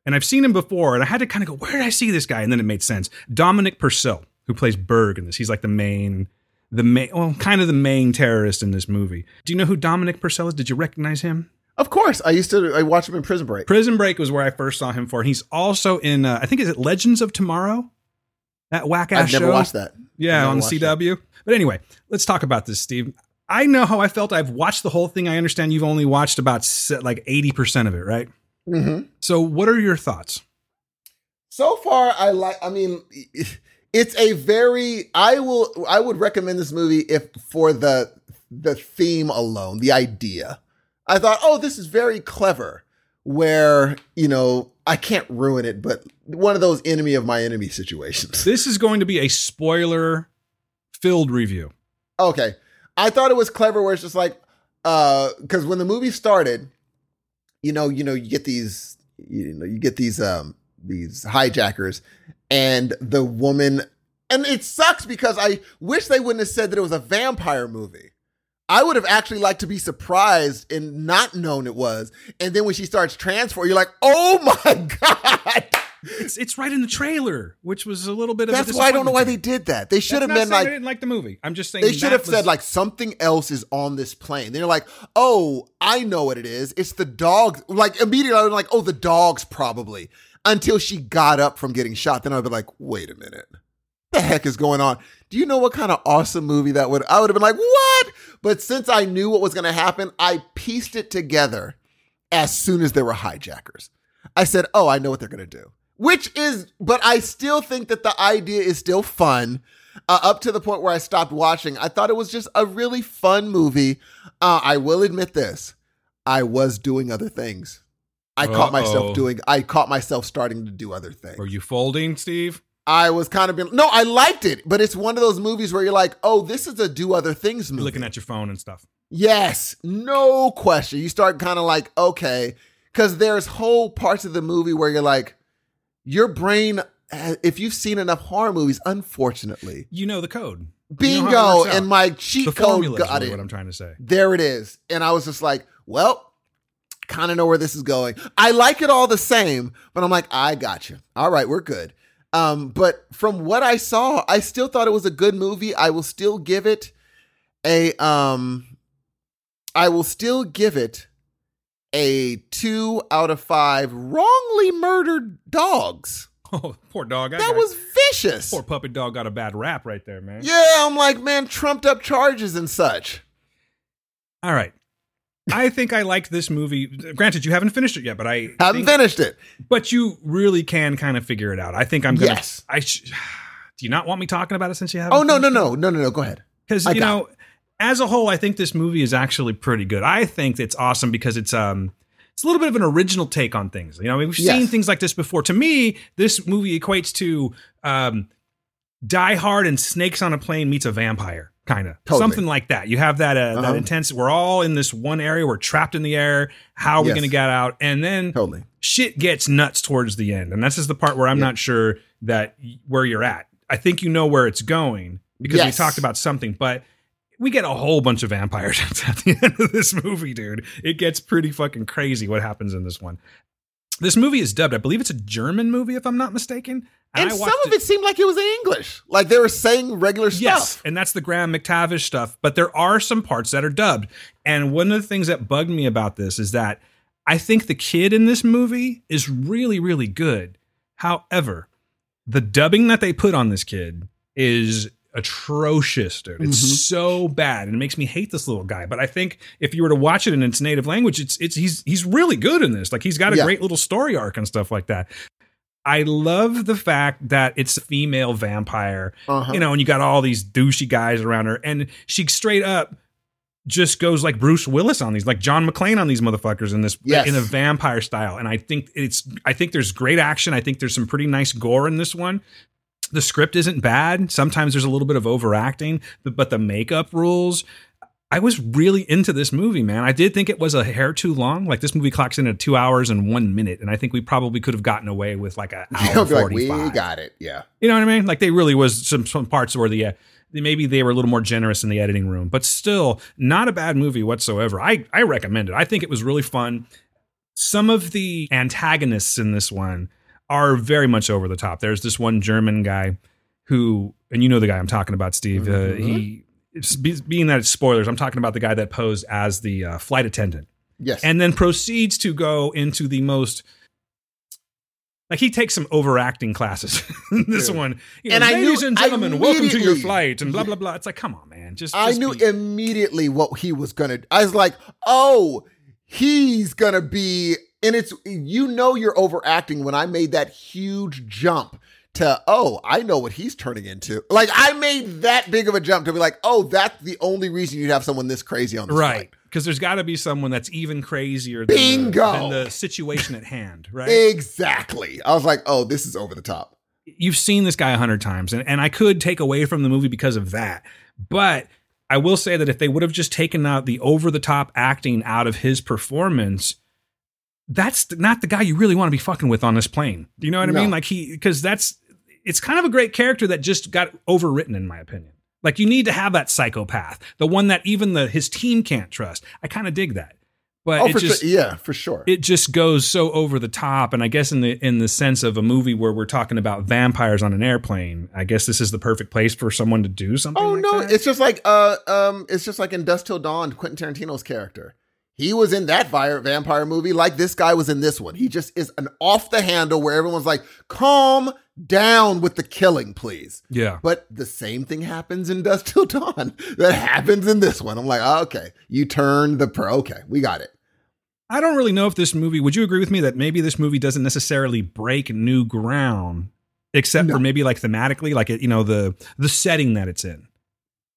and I've seen him before, and I had to kind of go, where did I see this guy? And then it made sense. Dominic Purcell, who plays Berg in this. He's like the main, the main, well, kind of the main terrorist in this movie. Do you know who Dominic Purcell is? Did you recognize him? Of course, I used to. I watched him in Prison Break. Prison Break was where I first saw him for. He's also in, uh, I think, is it Legends of Tomorrow? That whack ass I've never show. watched that. Yeah, on CW. But anyway, let's talk about this, Steve. I know how I felt. I've watched the whole thing. I understand you've only watched about like 80% of it, right? hmm So, what are your thoughts? So far, I like. I mean, it's a very. I will. I would recommend this movie if for the the theme alone, the idea. I thought, oh, this is very clever. Where you know I can't ruin it, but one of those enemy of my enemy situations. This is going to be a spoiler filled review. Okay. I thought it was clever where it's just like uh because when the movie started, you know, you know, you get these you know, you get these um these hijackers and the woman and it sucks because I wish they wouldn't have said that it was a vampire movie. I would have actually liked to be surprised and not known it was. And then when she starts transforming, you're like, oh my [LAUGHS] God. It's it's right in the trailer, which was a little bit of a That's why I don't know why they did that. They should to have. Been like I didn't like the movie. I'm just saying They should have said like something else is on this plane. They're like, oh, I know what it is. It's the dogs. Like immediately, I was like, oh, the dogs probably. Until she got up from getting shot, then I'd be like, wait a minute, the heck is going on? Do you know what kind of awesome movie that would? I would have been like, what? But since I knew what was going to happen, I pieced it together as soon as there were hijackers. I said, oh, I know what they're going to do. Which is, but I still think that the idea is still fun. Uh, up to the point where I stopped watching. I thought it was just a really fun movie. Uh, I will admit this: I was doing other things. I caught Uh-oh. myself doing. I caught myself starting to do other things. Were you folding, Steve? I was kind of being. No, I liked it, but it's one of those movies where you're like, "Oh, this is a do other things You're movie." looking at your phone and stuff. Yes, no question. You start kind of like, okay, because there's whole parts of the movie where you're like, your brain, if you've seen enough horror movies, unfortunately, You know the code. You know bingo, and my cheat the code got really it. what I'm trying to say. There it is. And I was just like, well, kind of know where this is going. I like it all the same, but I'm like, I got you. All right, we're good. Um, but from what I saw, I still thought it was a good movie. I will still give it a um I will still give it a two out of five wrongly murdered dogs. [LAUGHS] Oh, poor dog. That was vicious. poor puppy dog got a bad rap right there, man. Yeah, I'm like, man, trumped up charges and such. All right. I think I liked this movie. Granted, you haven't finished it yet, but I Haven't think- finished it. But you really can kind of figure it out. I think I'm gonna. Yes. I sh- [SIGHS] do you not want me talking about it since you haven't? Oh no, no, no, no, no, no. Go ahead. Because you know, as a whole, I think this movie is actually pretty good. I think it's awesome because it's um. It's a little bit of an original take on things. You know, I mean, we've Yes. seen things like this before. To me, this movie equates to um, Die Hard and Snakes on a Plane meets a vampire, kind of Totally. something like that. You have that uh, that Uh-huh. intense. We're all in this one area. We're trapped in the air. How are we going to get out? And then Totally. shit gets nuts towards the end. And this is the part where I'm Yeah. not sure that where you're at. I think you know where it's going because Yes. we talked about something, but we get a whole bunch of vampires [LAUGHS] at the end of this movie, dude. It gets pretty fucking crazy what happens in this one. This movie is dubbed. I believe it's a German movie, if I'm not mistaken. And I some of it seemed like it was in English. Like they were saying regular stuff. Yes, and that's the Graham McTavish stuff. But there are some parts that are dubbed. And one of the things that bugged me about this is that I think the kid in this movie is really, really good. However, the dubbing that they put on this kid is atrocious, dude. It's Mhm. so bad, and it makes me hate this little guy. But I think if you were to watch it in its native language, it's it's he's he's really good in this. Like he's got a Yeah. great little story arc and stuff like that. I love the fact that it's a female vampire Uh-huh. you know, and you got all these douchey guys around her, and she straight up just goes like Bruce Willis on these, like John McClane on these motherfuckers in this Yes. in a vampire style. And I think it's I think there's great action. I think there's some pretty nice gore in this one. The script isn't bad. Sometimes there's a little bit of overacting, but, but the makeup rules. I was really into this movie, man. I did think it was a hair too long. Like this movie clocks in at two hours and one minute, and I think we probably could have gotten away with like a [LAUGHS] hour be like, we got it. Yeah. You know what I mean? Like they really was some some parts where the uh, maybe they were a little more generous in the editing room, but still not a bad movie whatsoever. I I recommend it. I think it was really fun. Some of the antagonists in this one are very much over the top. There's this one German guy who, and you know the guy I'm talking about, Steve. Uh, he, be- being that it's spoilers, I'm talking about the guy that posed as the uh, flight attendant Yes. and then proceeds to go into the most like he takes some overacting classes in [LAUGHS] this Yeah. one you know, And I ladies and gentlemen welcome to your flight and blah blah blah it's like come on man just, I just knew be- immediately what he was gonna. I was like, oh, he's gonna be, and it's you know you're overacting when I made that huge jump to oh I know what he's turning into. Like I made that big of a jump to be like, oh, that's the only reason you'd have someone this crazy on this right because there's got to be someone that's even crazier than the, Bingo. than the situation at hand right Exactly. I was like, oh, this is over the top. you've seen this guy a hundred times, and, and I could take away from the movie because of that. But I will say that if they would have just taken out the over the top acting out of his performance, that's not the guy you really want to be fucking with on this plane. Do you know what I No. mean? Like he, because that's it's kind of a great character that just got overwritten, in my opinion. Like you need to have that psychopath, the one that even the his team can't trust. I kind of dig that, but Oh, for just sure. Yeah, for sure. it just goes so over the top and i guess in the in the sense of a movie where we're talking about vampires on an airplane i guess this is the perfect place for someone to do something Oh like no, that. it's just like uh um it's just like in Dusk Till Dawn, Quentin Tarantino's character. He was in that vampire movie like this guy was in this one. He just is an off the handle where everyone's like, "Calm down with the killing, please." yeah But the same thing happens in Dusk Till Dawn [LAUGHS] that happens in this one. I'm like, oh, "Okay, you turn the pro. Okay, we got it." i don't really know if this movie would you agree with me that maybe this movie doesn't necessarily break new ground except No. for maybe like thematically like it you know the the setting that it's in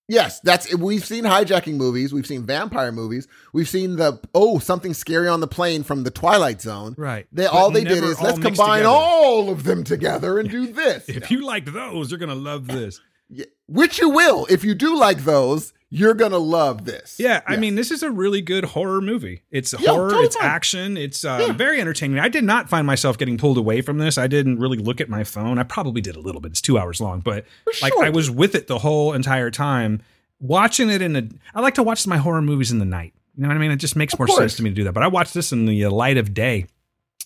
Yes, that's we've seen hijacking movies, we've seen vampire movies, we've seen the oh something scary on the plane from the Twilight Zone. right They But all they did is let's combine together. all of them together and do [LAUGHS] this. if you like those you're gonna love this [LAUGHS] which you will. If you do like those, you're gonna love this. Yeah, I mean, this is a really good horror movie. It's Yeah, horror, totally it's fine. action, it's uh, Yeah. very entertaining. I did not find myself getting pulled away from this. I didn't really look at my phone. I probably did a little bit. It's two hours long, but For like sure. I was with it the whole entire time. Watching it in a, I like to watch my horror movies in the night. You know what I mean? It just makes Of more course. sense to me to do that. But I watched this in the light of day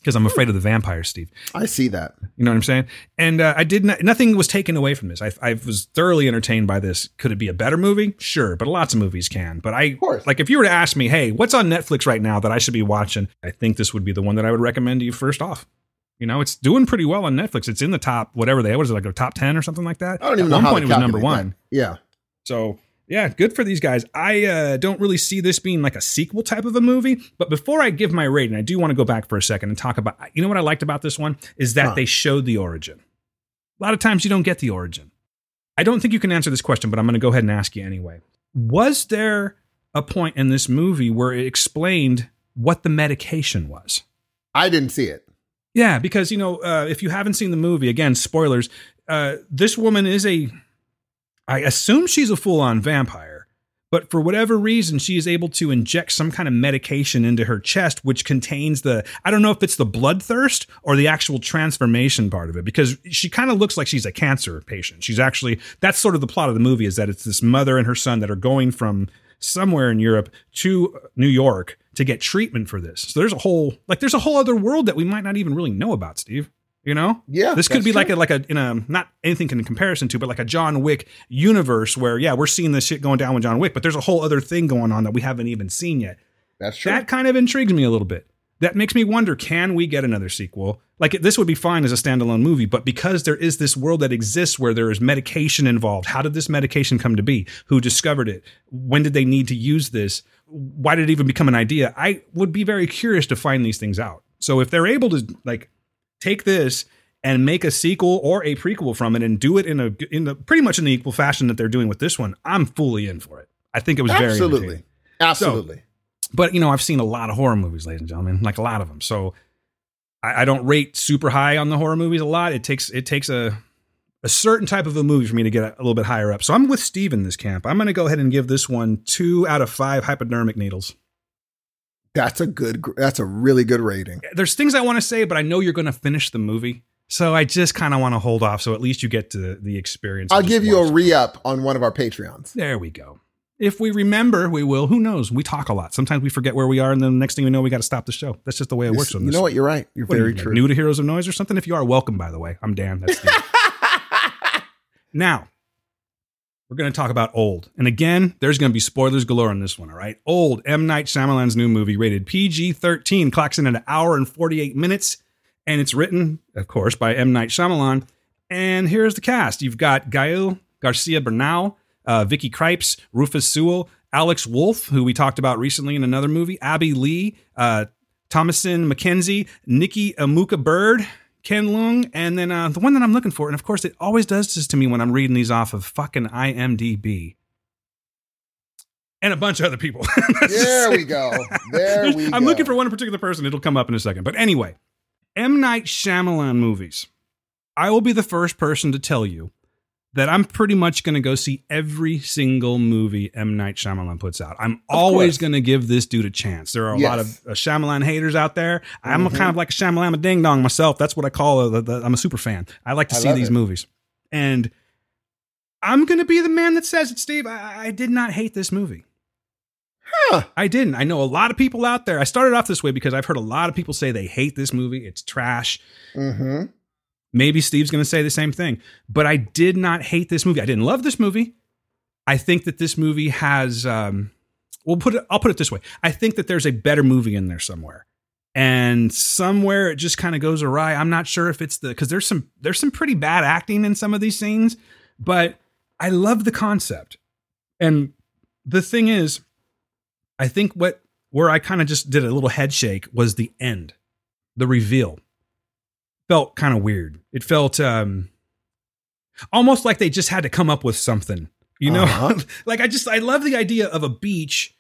because I'm afraid of the vampires, Steve. I see that. You know what I'm saying? And uh, I did not, nothing was taken away from this. I, I was thoroughly entertained by this. Could it be a better movie? Sure, but lots of movies can. But I, course. like, if you were to ask me, hey, what's on Netflix right now that I should be watching? I think this would be the one that I would recommend to you first off. You know, it's doing pretty well on Netflix. It's in the top, whatever they, what is it, like a top 10 or something like that? I don't even At know one how point, it was number one. that. Yeah. So yeah, good for these guys. I uh, don't really see this being like a sequel type of a movie. But before I give my rating, I do want to go back for a second and talk about. You know what I liked about this one is that Huh. they showed the origin. A lot of times you don't get the origin. I don't think you can answer this question, but I'm going to go ahead and ask you anyway. Was there a point in this movie where it explained what the medication was? I didn't see it. Yeah, because you know, uh, if you haven't seen the movie, again, spoilers. Uh, this woman is a, I assume she's a full-on vampire, but for whatever reason, she is able to inject some kind of medication into her chest, which contains the. I don't know if it's the bloodthirst or the actual transformation part of it, because she kind of looks like she's a cancer patient. She's actually that's sort of the plot of the movie is that it's this mother and her son that are going from somewhere in Europe to New York to get treatment for this. So there's a whole like there's a whole other world that we might not even really know about, Steve. You know? Yeah, This could be like a like a in a not anything in comparison to, but like a John Wick universe where yeah, we're seeing this shit going down with John Wick, but there's a whole other thing going on that we haven't even seen yet. That's true. That kind of intrigues me a little bit. That makes me wonder can we get another sequel? Like this would be fine as a standalone movie, but because there is this world that exists where there is medication involved, how did this medication come to be? Who discovered it? When did they need to use this? Why did it even become an idea? I would be very curious to find these things out. So if they're able to like take this and make a sequel or a prequel from it and do it in a in the pretty much in the equal fashion that they're doing with this one, I'm fully in for it. I think it was very Absolutely. Absolutely. but you know i've seen a lot of horror movies ladies and gentlemen like a lot of them so I, I don't rate super high on the horror movies a lot it takes it takes a a certain type of a movie for me to get a, a little bit higher up so i'm with steve in this camp i'm going to go ahead and give this one two out of five hypodermic needles that's a good. That's a really good rating. there's things i want to say but i know you're going to finish the movie so i just kind of want to hold off so at least you get to the experience I'll give you a re up on one of our Patreons. there we go if we remember we will who knows we talk a lot sometimes we forget where we are and then the next thing we know we got to stop the show that's just the way it works on You know what? You're right. You're What are very you, like, true. New to Heroes of Noise or something? If you are, welcome, by the way. I'm Dan. That's [LAUGHS] Steve. now, we're going to talk about Old. And again, there's going to be spoilers galore on this one, all right? Old, M. Night Shyamalan's new movie, rated PG 13, clocks in at an hour and 48 minutes. And it's written, of course, by M. Night Shyamalan. And here's the cast you've got Gael Garcia Bernal, uh, Vicky Krieps, Rufus Sewell, Alex Wolff, who we talked about recently in another movie, Abbey Lee, uh, Thomasin McKenzie, Nikki Amuka Bird, Ken Leung, and then uh, the one that I'm looking for, and of course, it always does this to me when I'm reading these off of fucking IMDb. And a bunch of other people. [LAUGHS] There we go. There we [LAUGHS] go. I'm go. looking for one particular person. It'll come up in a second. But anyway, M. Night Shyamalan movies. I will be the first person to tell you that I'm pretty much going to go see every single movie M. Night Shyamalan puts out. I'm always going to give this dude a chance. There are a lot of Yes. uh, Shyamalan haters out there. I'm Mhm. kind of like a Shyamalan ding dong myself. That's what I call it. I'm a super fan. I like to I see these it. movies. And I'm going to be the man that says it, Steve. I, I did not hate this movie. Huh. I didn't. I know a lot of people out there. I started off this way because I've heard a lot of people say they hate this movie. It's trash. Mm-hmm. Maybe Steve's going to say the same thing. But I did not hate this movie. I didn't love this movie. I think that this movie has. Um, we'll put it. I'll put it this way. I think that there's a better movie in there somewhere, and somewhere it just kind of goes awry. I'm not sure if it's the because there's some there's some pretty bad acting in some of these scenes, but I love the concept. And the thing is, I think what where I kind of just did a little head shake was the end, the reveal. Felt kind of weird. It felt um almost like they just had to come up with something. You know, Uh-huh. [LAUGHS] like I just I love the idea of a beach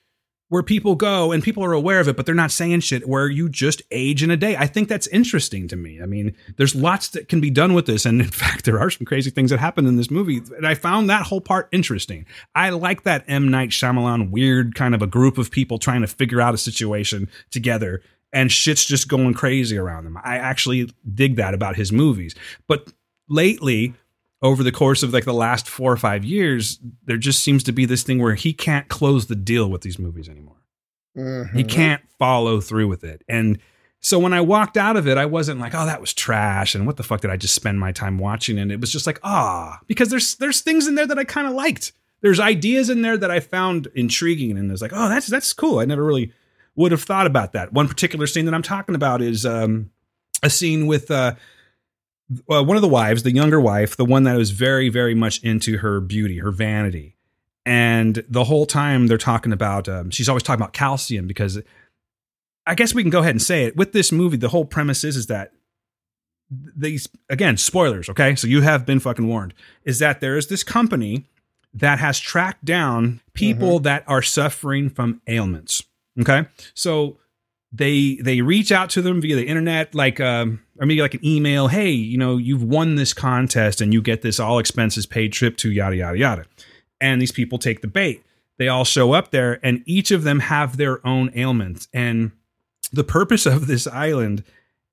where people go and people are aware of it, but they're not saying shit. Where you just age in a day. I think that's interesting to me. I mean, there's lots that can be done with this, and in [LAUGHS] fact, there are some crazy things that happen in this movie, and I found that whole part interesting. I like that M Night Shyamalan weird kind of a group of people trying to figure out a situation together, and shit's just going crazy around them. I actually dig that about his movies, but lately over the course of like the last four or five years, there just seems to be this thing where he can't close the deal with these movies anymore. Mm-hmm. He can't follow through with it. And so when I walked out of it, I wasn't like, oh, that was trash. And what the fuck did I just spend my time watching? And it was just like, ah, because there's there's things in there that I kind of liked. There's ideas in there that I found intriguing. And it's like, oh, that's that's cool. I never really would have thought about that. One particular scene that I'm talking about is um, a scene with uh, uh, one of the wives, the younger wife, the one that was very, very much into her beauty, her vanity. And the whole time they're talking about, um, she's always talking about calcium because I guess we can go ahead and say it. With this movie, the whole premise is, is that these, again, spoilers, okay? So you have been fucking warned, is that there is this company that has tracked down people that are suffering from ailments. Okay. So they they reach out to them via the internet like um or maybe like an email hey you know you've won this contest and you get this all expenses paid trip to yada yada yada. And these people take the bait. They all show up there and each of them have their own ailments. And the purpose of this island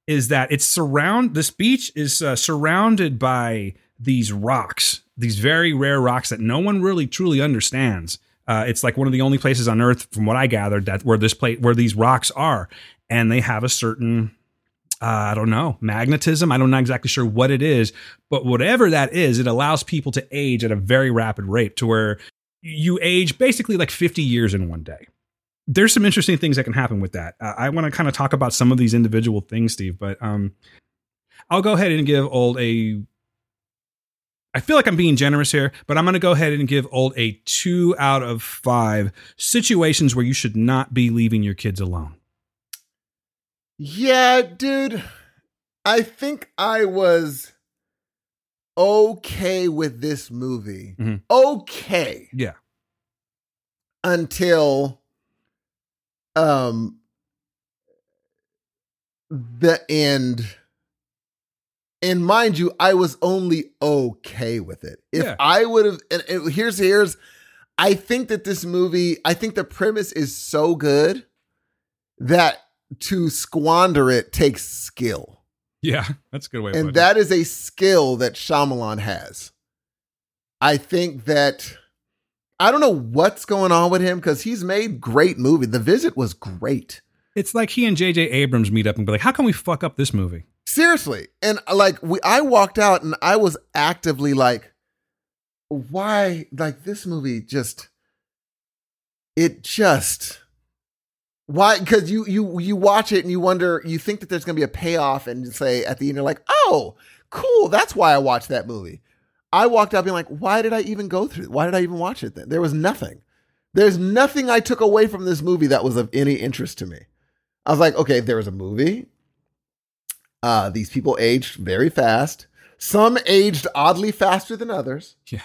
is that it's surround this beach is uh, surrounded by these rocks these very rare rocks that no one really truly understands uh, it's like one of the only places on Earth, from what I gathered, that where this place where these rocks are, and they have a certain, uh, I don't know, magnetism. I don't know exactly sure what it is, but whatever that is, it allows people to age at a very rapid rate, to where you age basically like 50 years in one day. There's some interesting things that can happen with that. Uh, I want to kind of talk about some of these individual things, Steve, but um, I'll go ahead and give old a I feel like I'm being generous here, but I'm going to go ahead and give old a two out of five situations where you should not be leaving your kids alone. Yeah, dude. I think I was okay with this movie. Mhm. Okay. Yeah. Until um the end and mind you i was only okay with it if Yeah. i would have and, and here's here's i think that this movie i think the premise is so good that to squander it takes skill Yeah, that's a good way. and it. that is a skill that Shyamalan has. I think that I don't know what's going on with him because he's made great movies. The Visit was great, it's like he and J.J. Abrams meet up and be like, "How can we fuck up this movie?" Seriously. And like we, I walked out and I was actively like, why? Like this movie just, it just. Why? Because you you you watch it and you wonder, you think that there's going to be a payoff, and say at the end you're like, oh, cool, that's why I watched that movie. I walked out being like, why did I even go through? Why did I even watch it then? There was nothing. There's nothing I took away from this movie that was of any interest to me. I was like, okay, there was a movie. Uh, these people aged very fast. Some aged oddly faster than others Yeah,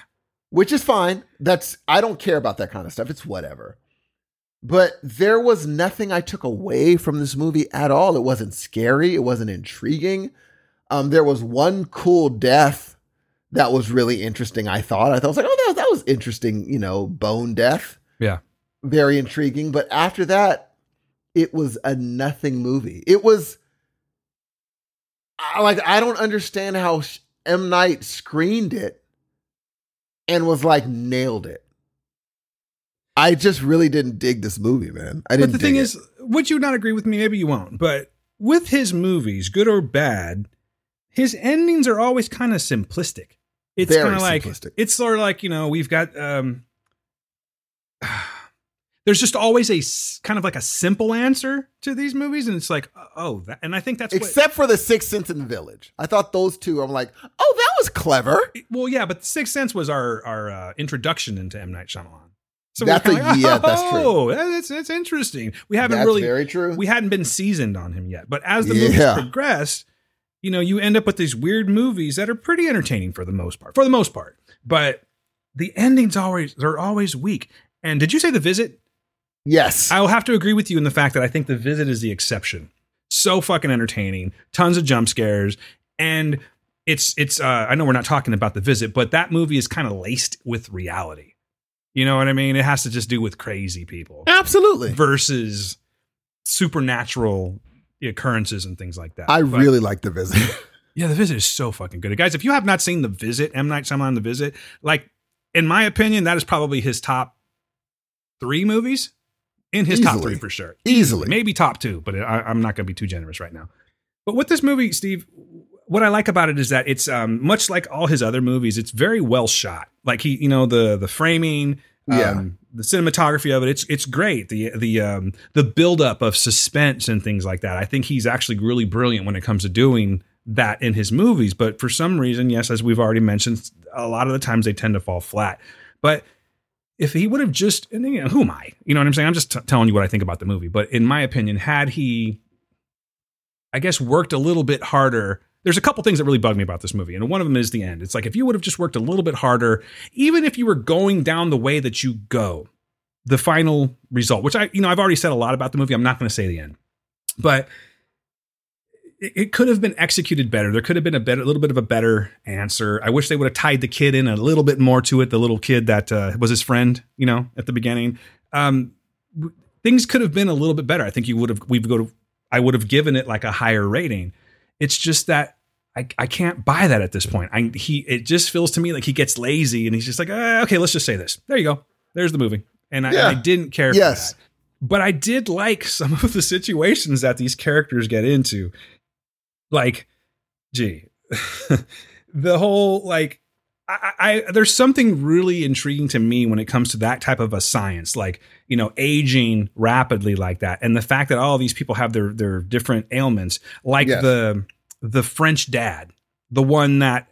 which is fine. That's I don't care about that kind of stuff. It's whatever. But there was nothing I took away from this movie at all. It wasn't scary. It wasn't intriguing. Um, there was one cool death that was really interesting. I thought. I thought I was like, oh, that, that was interesting. You know, bone death. yeah. Very intriguing. But after that, it was a nothing movie. It was I, like I don't understand how M Night screened it and was like nailed it. I just really didn't dig this movie, man. I didn't. But the thing dig is, it. would you not agree with me? Maybe you won't. But with his movies, good or bad, his endings are always kind of simplistic. It's kind of like simplistic. it's sort of like you know we've got um. There's just always a kind of like a simple answer to these movies, and it's like, oh, that, and I think that's what, except for the Sixth Sense in the Village, I thought those two. I'm like, oh, that was clever. well, yeah, but Sixth Sense was our our uh, introduction into M Night Shyamalan. So That's we're kinda yeah, that's true. Oh, that's that's interesting. We haven't That's really very true. we hadn't been seasoned on him yet. But as the movies Yeah. progress, you know, you end up with these weird movies that are pretty entertaining for the most part. For the most part. But the endings always they're always weak. And did you say the visit? Yes, I will have to agree with you in the fact that I think the visit is the exception. So fucking entertaining, tons of jump scares, and it's it's uh I know we're not talking about the visit, but that movie is kind of laced with reality. You know what I mean? It has to just do with crazy people absolutely. versus supernatural occurrences and things like that. I But- really like the visit. [LAUGHS] [LAUGHS] yeah, The Visit is so fucking good. Guys, if you have not seen The Visit, M Night Shyamalan The Visit, like in my opinion, that is probably his top three movies. In his top three for sure. Easily. Maybe top two, but I, I'm not going to be too generous right now. But with this movie, Steve, what I like about it is that it's um, much like all his other movies. It's very well shot. Like he, you know, the the framing, um, Yeah. the cinematography of it. It's it's great. The the um, the buildup of suspense and things like that. I think he's actually really brilliant when it comes to doing that in his movies. But for some reason, yes, as we've already mentioned, a lot of the times they tend to fall flat. But if he would have just, who am I? You know what I'm saying? I'm just t- telling you what I think about the movie. But in my opinion, had he, I guess, worked a little bit harder, there's a couple things that really bug me about this movie. And one of them is the end. It's like if you would have just worked a little bit harder, even if you were going down the way that you go, the final result, which I, you know, I've already said a lot about the movie. I'm not going to say the end, but it, could have been executed better. There could have been a better, a little bit of a better answer. I wish they would have tied the kid in a little bit more to it. The little kid that uh, was his friend, you know, at the beginning. Um, w- things could have been a little bit better. I think you would have. We've go to. I would have given it like a higher rating. It's just that I, I can't buy that at this point. I he it just feels to me like he gets lazy and he's just like, uh, okay, let's just say this. There you go. There's the movie. And I, Yeah. I didn't care Yes. But I did like some of the situations that these characters get into. Like, gee, [LAUGHS] the whole like I, I there's something really intriguing to me when it comes to that type of a science, like you know, aging rapidly like that, and the fact that all these people have their their different ailments, like Yes. the the French dad, the one that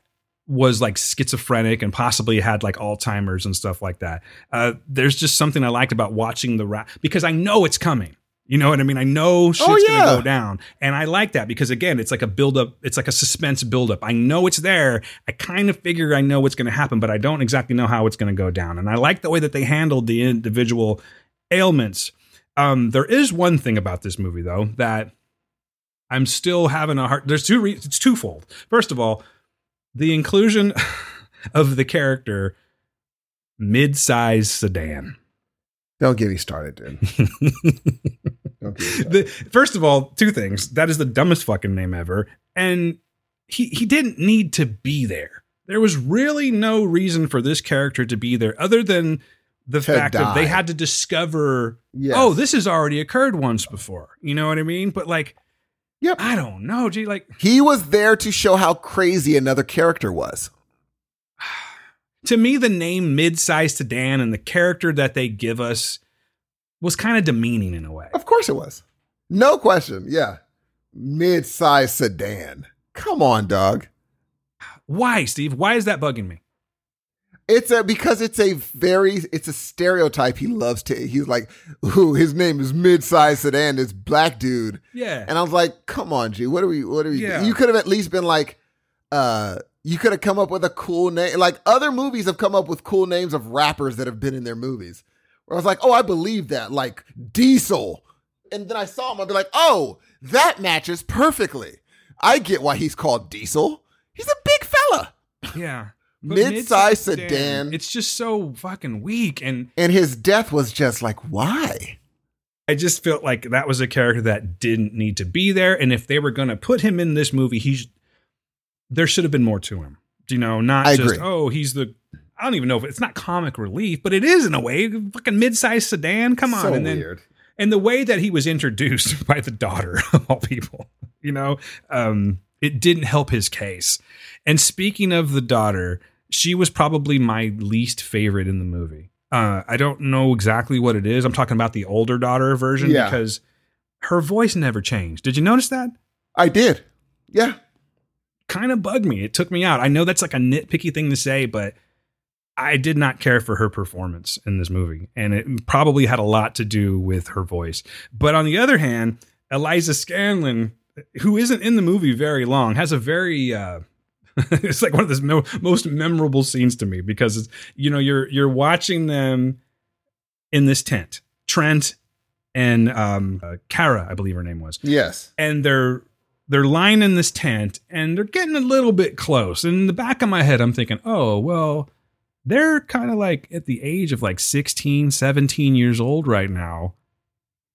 was like schizophrenic and possibly had like Alzheimer's and stuff like that. Uh, there's just something I liked about watching the rap because I know it's coming. You know what I mean? I know shit's Oh, yeah. gonna go down, and I like that because again, it's like a buildup. It's like a suspense buildup. I know it's there. I kind of figure I know what's going to happen, but I don't exactly know how it's going to go down. And I like the way that they handled the individual ailments. Um, there is one thing about this movie though that I'm still having a hard. There's two. Re- it's twofold. First of all, the inclusion [LAUGHS] of the character mid-size sedan. Don't get me started, dude. [LAUGHS] Don't get me started. the, first of all, two things. That is the dumbest fucking name ever, and he he didn't need to be there. There was really no reason for this character to be there, other than the To fact that they had to discover. Oh, yes. Oh, this has already occurred once before. You know what I mean? But like, Yep. I don't know. Gee, like He was there to show how crazy another character was. [SIGHS] to me, the name mid-sized sedan and the character that they give us was kind of demeaning in a way. Of course it was. No question. Yeah. Mid-size sedan. Come on, dog. Why, Steve? Why is that bugging me? It's a because it's a very it's a stereotype he loves to he's like, ooh, his name is mid-size sedan, this black dude. Yeah. And I was like, come on, G, what are we what are we Yeah. you could have at least been like uh you could have come up with a cool name. Like other movies have come up with cool names of rappers that have been in their movies. Where I was like, oh, I believe that. Like Diesel. And then I saw him, I'd be like, oh, that matches perfectly. I get why he's called Diesel. He's a big fella. Yeah. [LAUGHS] But Mid-size mid-size sedan. It's just so fucking weak. And And his death was just like, why? I just felt like that was a character that didn't need to be there. And if they were going to put him in this movie, he's there should have been more to him. You know, not I just, agree. oh, he's the, I don't even know if it's not comic relief, but it is in a way. Fucking mid sized sedan. Come on. So and then, weird. and the way that he was introduced [LAUGHS] by the daughter of all people, you know, um, it didn't help his case. And speaking of the daughter, she was probably my least favorite in the movie. Uh, I don't know exactly what it is. I'm talking about the older daughter version Yeah. because her voice never changed. Did you notice that? I did. Yeah. Kind of bugged me. It took me out. I know that's like a nitpicky thing to say, but I did not care for her performance in this movie. And it probably had a lot to do with her voice. But on the other hand, Eliza Scanlen, who isn't in the movie very long, has a very uh [LAUGHS] it's like one of the mo- most memorable scenes to me because it's you know you're you're watching them in this tent. Trent and um uh, Kara, I believe her name was Yes. and they're they're lying in this tent and they're getting a little bit close. And in the back of my head, I'm thinking, oh, well, they're kind of like at the age of like 16, 17 years old right now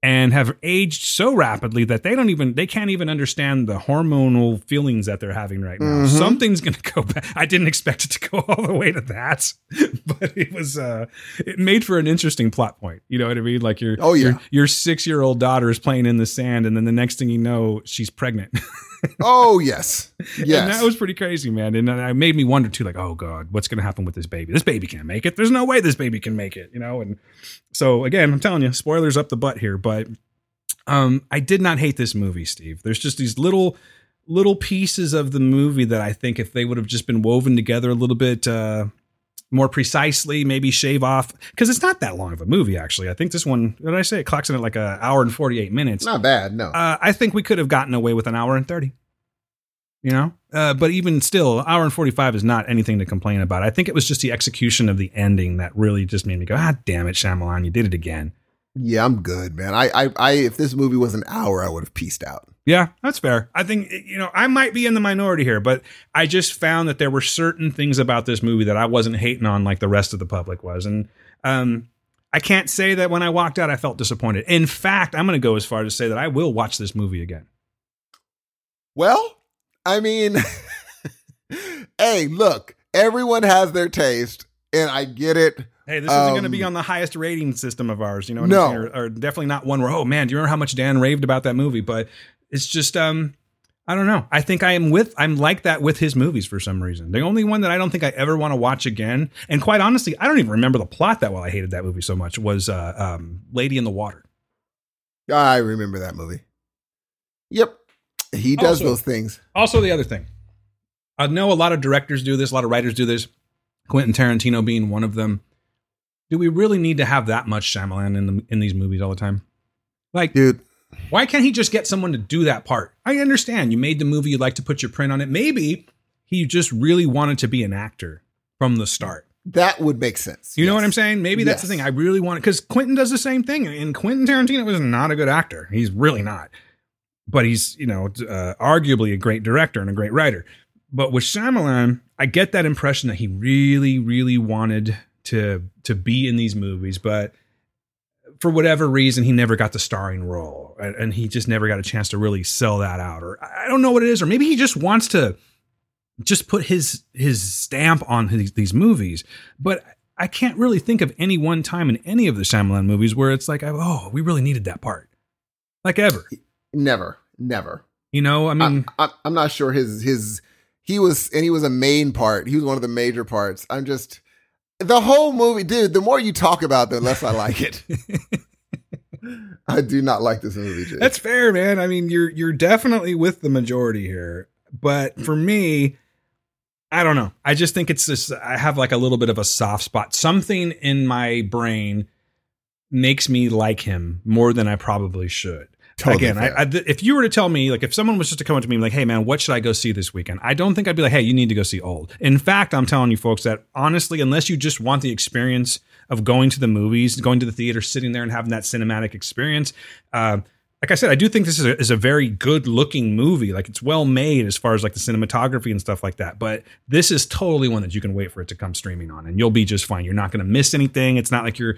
and have aged so rapidly that they don't even they can't even understand the hormonal feelings that they're having right now. Mhm. Something's going to go back. I didn't expect it to go [LAUGHS] all the way to that, [LAUGHS] but it was uh it made for an interesting plot point. You know what I mean? Like your Oh, yeah. your, your 6-year-old daughter is playing in the sand and then the next thing you know she's pregnant. [LAUGHS] Oh yes. Yes. [LAUGHS] And that was pretty crazy, man. And it made me wonder too, like, oh God, what's going to happen with this baby? This baby can't make it. There's no way this baby can make it, you know? And so again, I'm telling you, spoilers up the butt here, but um, I did not hate this movie, Steve. There's just these little, little pieces of the movie that I think if they would have just been woven together a little bit, uh, more precisely, maybe shave off because it's not that long of a movie. Actually, I think this one. What did I say? It clocks in at like an hour and forty eight minutes. not bad. No. Uh, I think we could have gotten away with an hour and 30. You know? Uh, but even still, hour and 45 is not anything to complain about. I think it was just the execution of the ending that really just made me go, ah, damn it, Shyamalan, you did it again. yeah, I'm good, man. I, I, I, if this movie was an hour, I would have pieced out. Yeah, that's fair. I think, you know, I might be in the minority here, but I just found that there were certain things about this movie that I wasn't hating on like the rest of the public was. And um, I can't say that when I walked out, I felt disappointed. In fact, I'm going to go as far as to say that I will watch this movie again. Well, I mean, [LAUGHS] hey, look, everyone has their taste, and I get it. Hey, this isn't going to Um, be on the highest rating system of ours, you know. What No. I'm? Or, or definitely not one where, oh man, do you remember how much Dan raved about that movie? But it's just, um, I don't know. I think I am with, I'm like that with his movies for some reason. The only one that I don't think I ever want to watch again, and quite honestly, I don't even remember the plot that well. I hated that movie so much was uh, um, Lady in the Water. I remember that movie. Yep, he does Also- those things. Also, the other thing, I know a lot of directors do this, a lot of writers do this. Quentin Tarantino being one of them. Do we really need to have that much Shyamalan in the in these movies all the time? Like, Dude, Why can't he just get someone to do that part? I understand you made the movie, you'd like to put your print on it. Maybe he just really wanted to be an actor from the start. That would make sense. You know what I'm saying? Maybe that's the thing. I really want because Quentin does the same thing, and Quentin Tarantino was not a good actor. He's really not, but he's you know uh, arguably a great director and a great writer. But with Shyamalan, I get that impression that he really, really wanted to to be in these movies, but for whatever reason, he never got the starring role, and, and he just never got a chance to really sell that out. Or I don't know what it is, or maybe he just wants to just put his his stamp on these, these movies. But I can't really think of any one time in any of the Shyamalan movies where it's like, oh, we really needed that part, like ever. Never, never. You know, I mean, I, I, I'm not sure his his he was and he was a main part. He was one of the major parts. I'm just the whole movie, dude. The more you talk about, it, the less I like it. [LAUGHS] I do not like this movie. Jay. That's fair, man. I mean, you're you're definitely with the majority here. But for me, I don't know. I just think it's this I have like a little bit of a soft spot. Something in my brain makes me like him more than I probably should. Totally Again, I. I, if you were to tell me, like, if someone was just to come up to me, like, "Hey, man, what should I go see this weekend?" I don't think I'd be like, "Hey, you need to go see Old." In fact, I'm telling you, folks, that honestly, unless you just want the experience of going to the movies, going to the theater, sitting there, and having that cinematic experience, uh, like I said, I do think this is a, is a very good looking movie. Like, it's well made as far as like the cinematography and stuff like that. But this is totally one that you can wait for it to come streaming on, and you'll be just fine. You're not going to miss anything. It's not like you're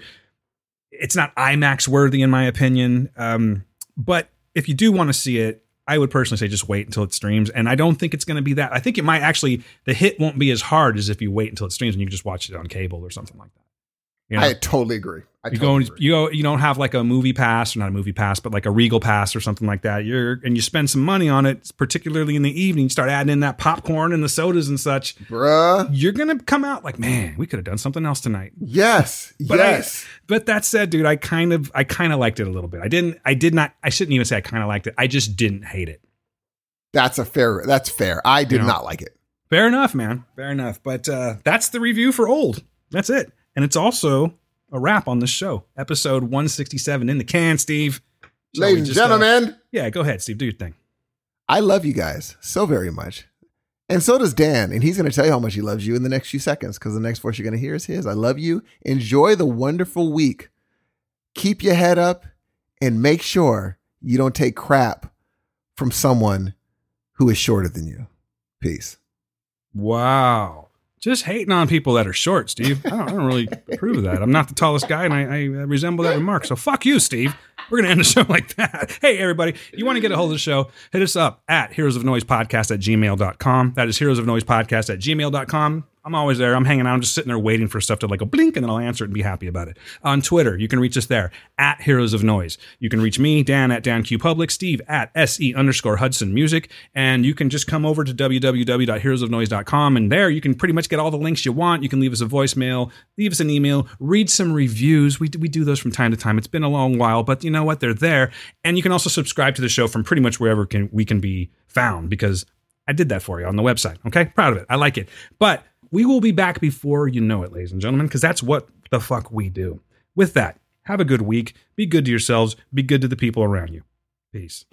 it's not IMAX worthy in my opinion. Um, but if you do want to see it, I would personally say just wait until it streams. And I don't think it's going to be that. I think it might actually the hit won't be as hard as if you wait until it streams and you can just watch it on cable or something like that. You know? I totally agree. I you totally go, agree. you go, you don't have like a movie pass or not a movie pass, but like a Regal pass or something like that. You're and you spend some money on it, particularly in the evening. You start adding in that popcorn and the sodas and such. bruh. You're gonna come out like, man, we could have done something else tonight. Yes, [LAUGHS] But I- yes. But that said, dude, I kind of I kind of liked it a little bit. I didn't I did not I shouldn't even say I kind of liked it. I just didn't hate it. that's a fair. That's fair. I did You know. not like it. Fair enough, man. Fair enough. But uh that's the review for old. That's it. And it's also a wrap on this show. Episode 167 in the can, Steve. Ladies and uh, gentlemen, yeah, go ahead, Steve. Do your thing. I love you guys so very much. And so does Dan. And he's going to tell you how much he loves you in the next few seconds because the next voice you're going to hear is his. I love you. Enjoy the wonderful week. Keep your head up and make sure you don't take crap from someone who is shorter than you. Peace. Wow. Just hating on people that are short, Steve. I don't, I don't really approve of that. I'm not the tallest guy, and I, I resemble that remark. So fuck you, Steve. We're going to end the show like that. Hey, everybody, you want to get a hold of the show, hit us up at heroes of noise podcast at gmail.com. That is heroes of noise podcast at gmail.com. I'm always there. I'm hanging out. I'm just sitting there waiting for stuff to like go blink and then I'll answer it and be happy about it. On Twitter, you can reach us there at Heroes of Noise. You can reach me, Dan at Dan Q Public, Steve at SE underscore Hudson Music. And you can just come over to www.heroesofnoise.com and there you can pretty much get all the links you want. You can leave us a voicemail, leave us an email, read some reviews. We, we do those from time to time. It's been a long while, but you know what? They're there. And you can also subscribe to the show from pretty much wherever can, we can be found because I did that for you on the website. Okay. Proud of it. I like it. But we will be back before you know it, ladies and gentlemen, because that's what the fuck we do. With that, have a good week. Be good to yourselves. Be good to the people around you. Peace.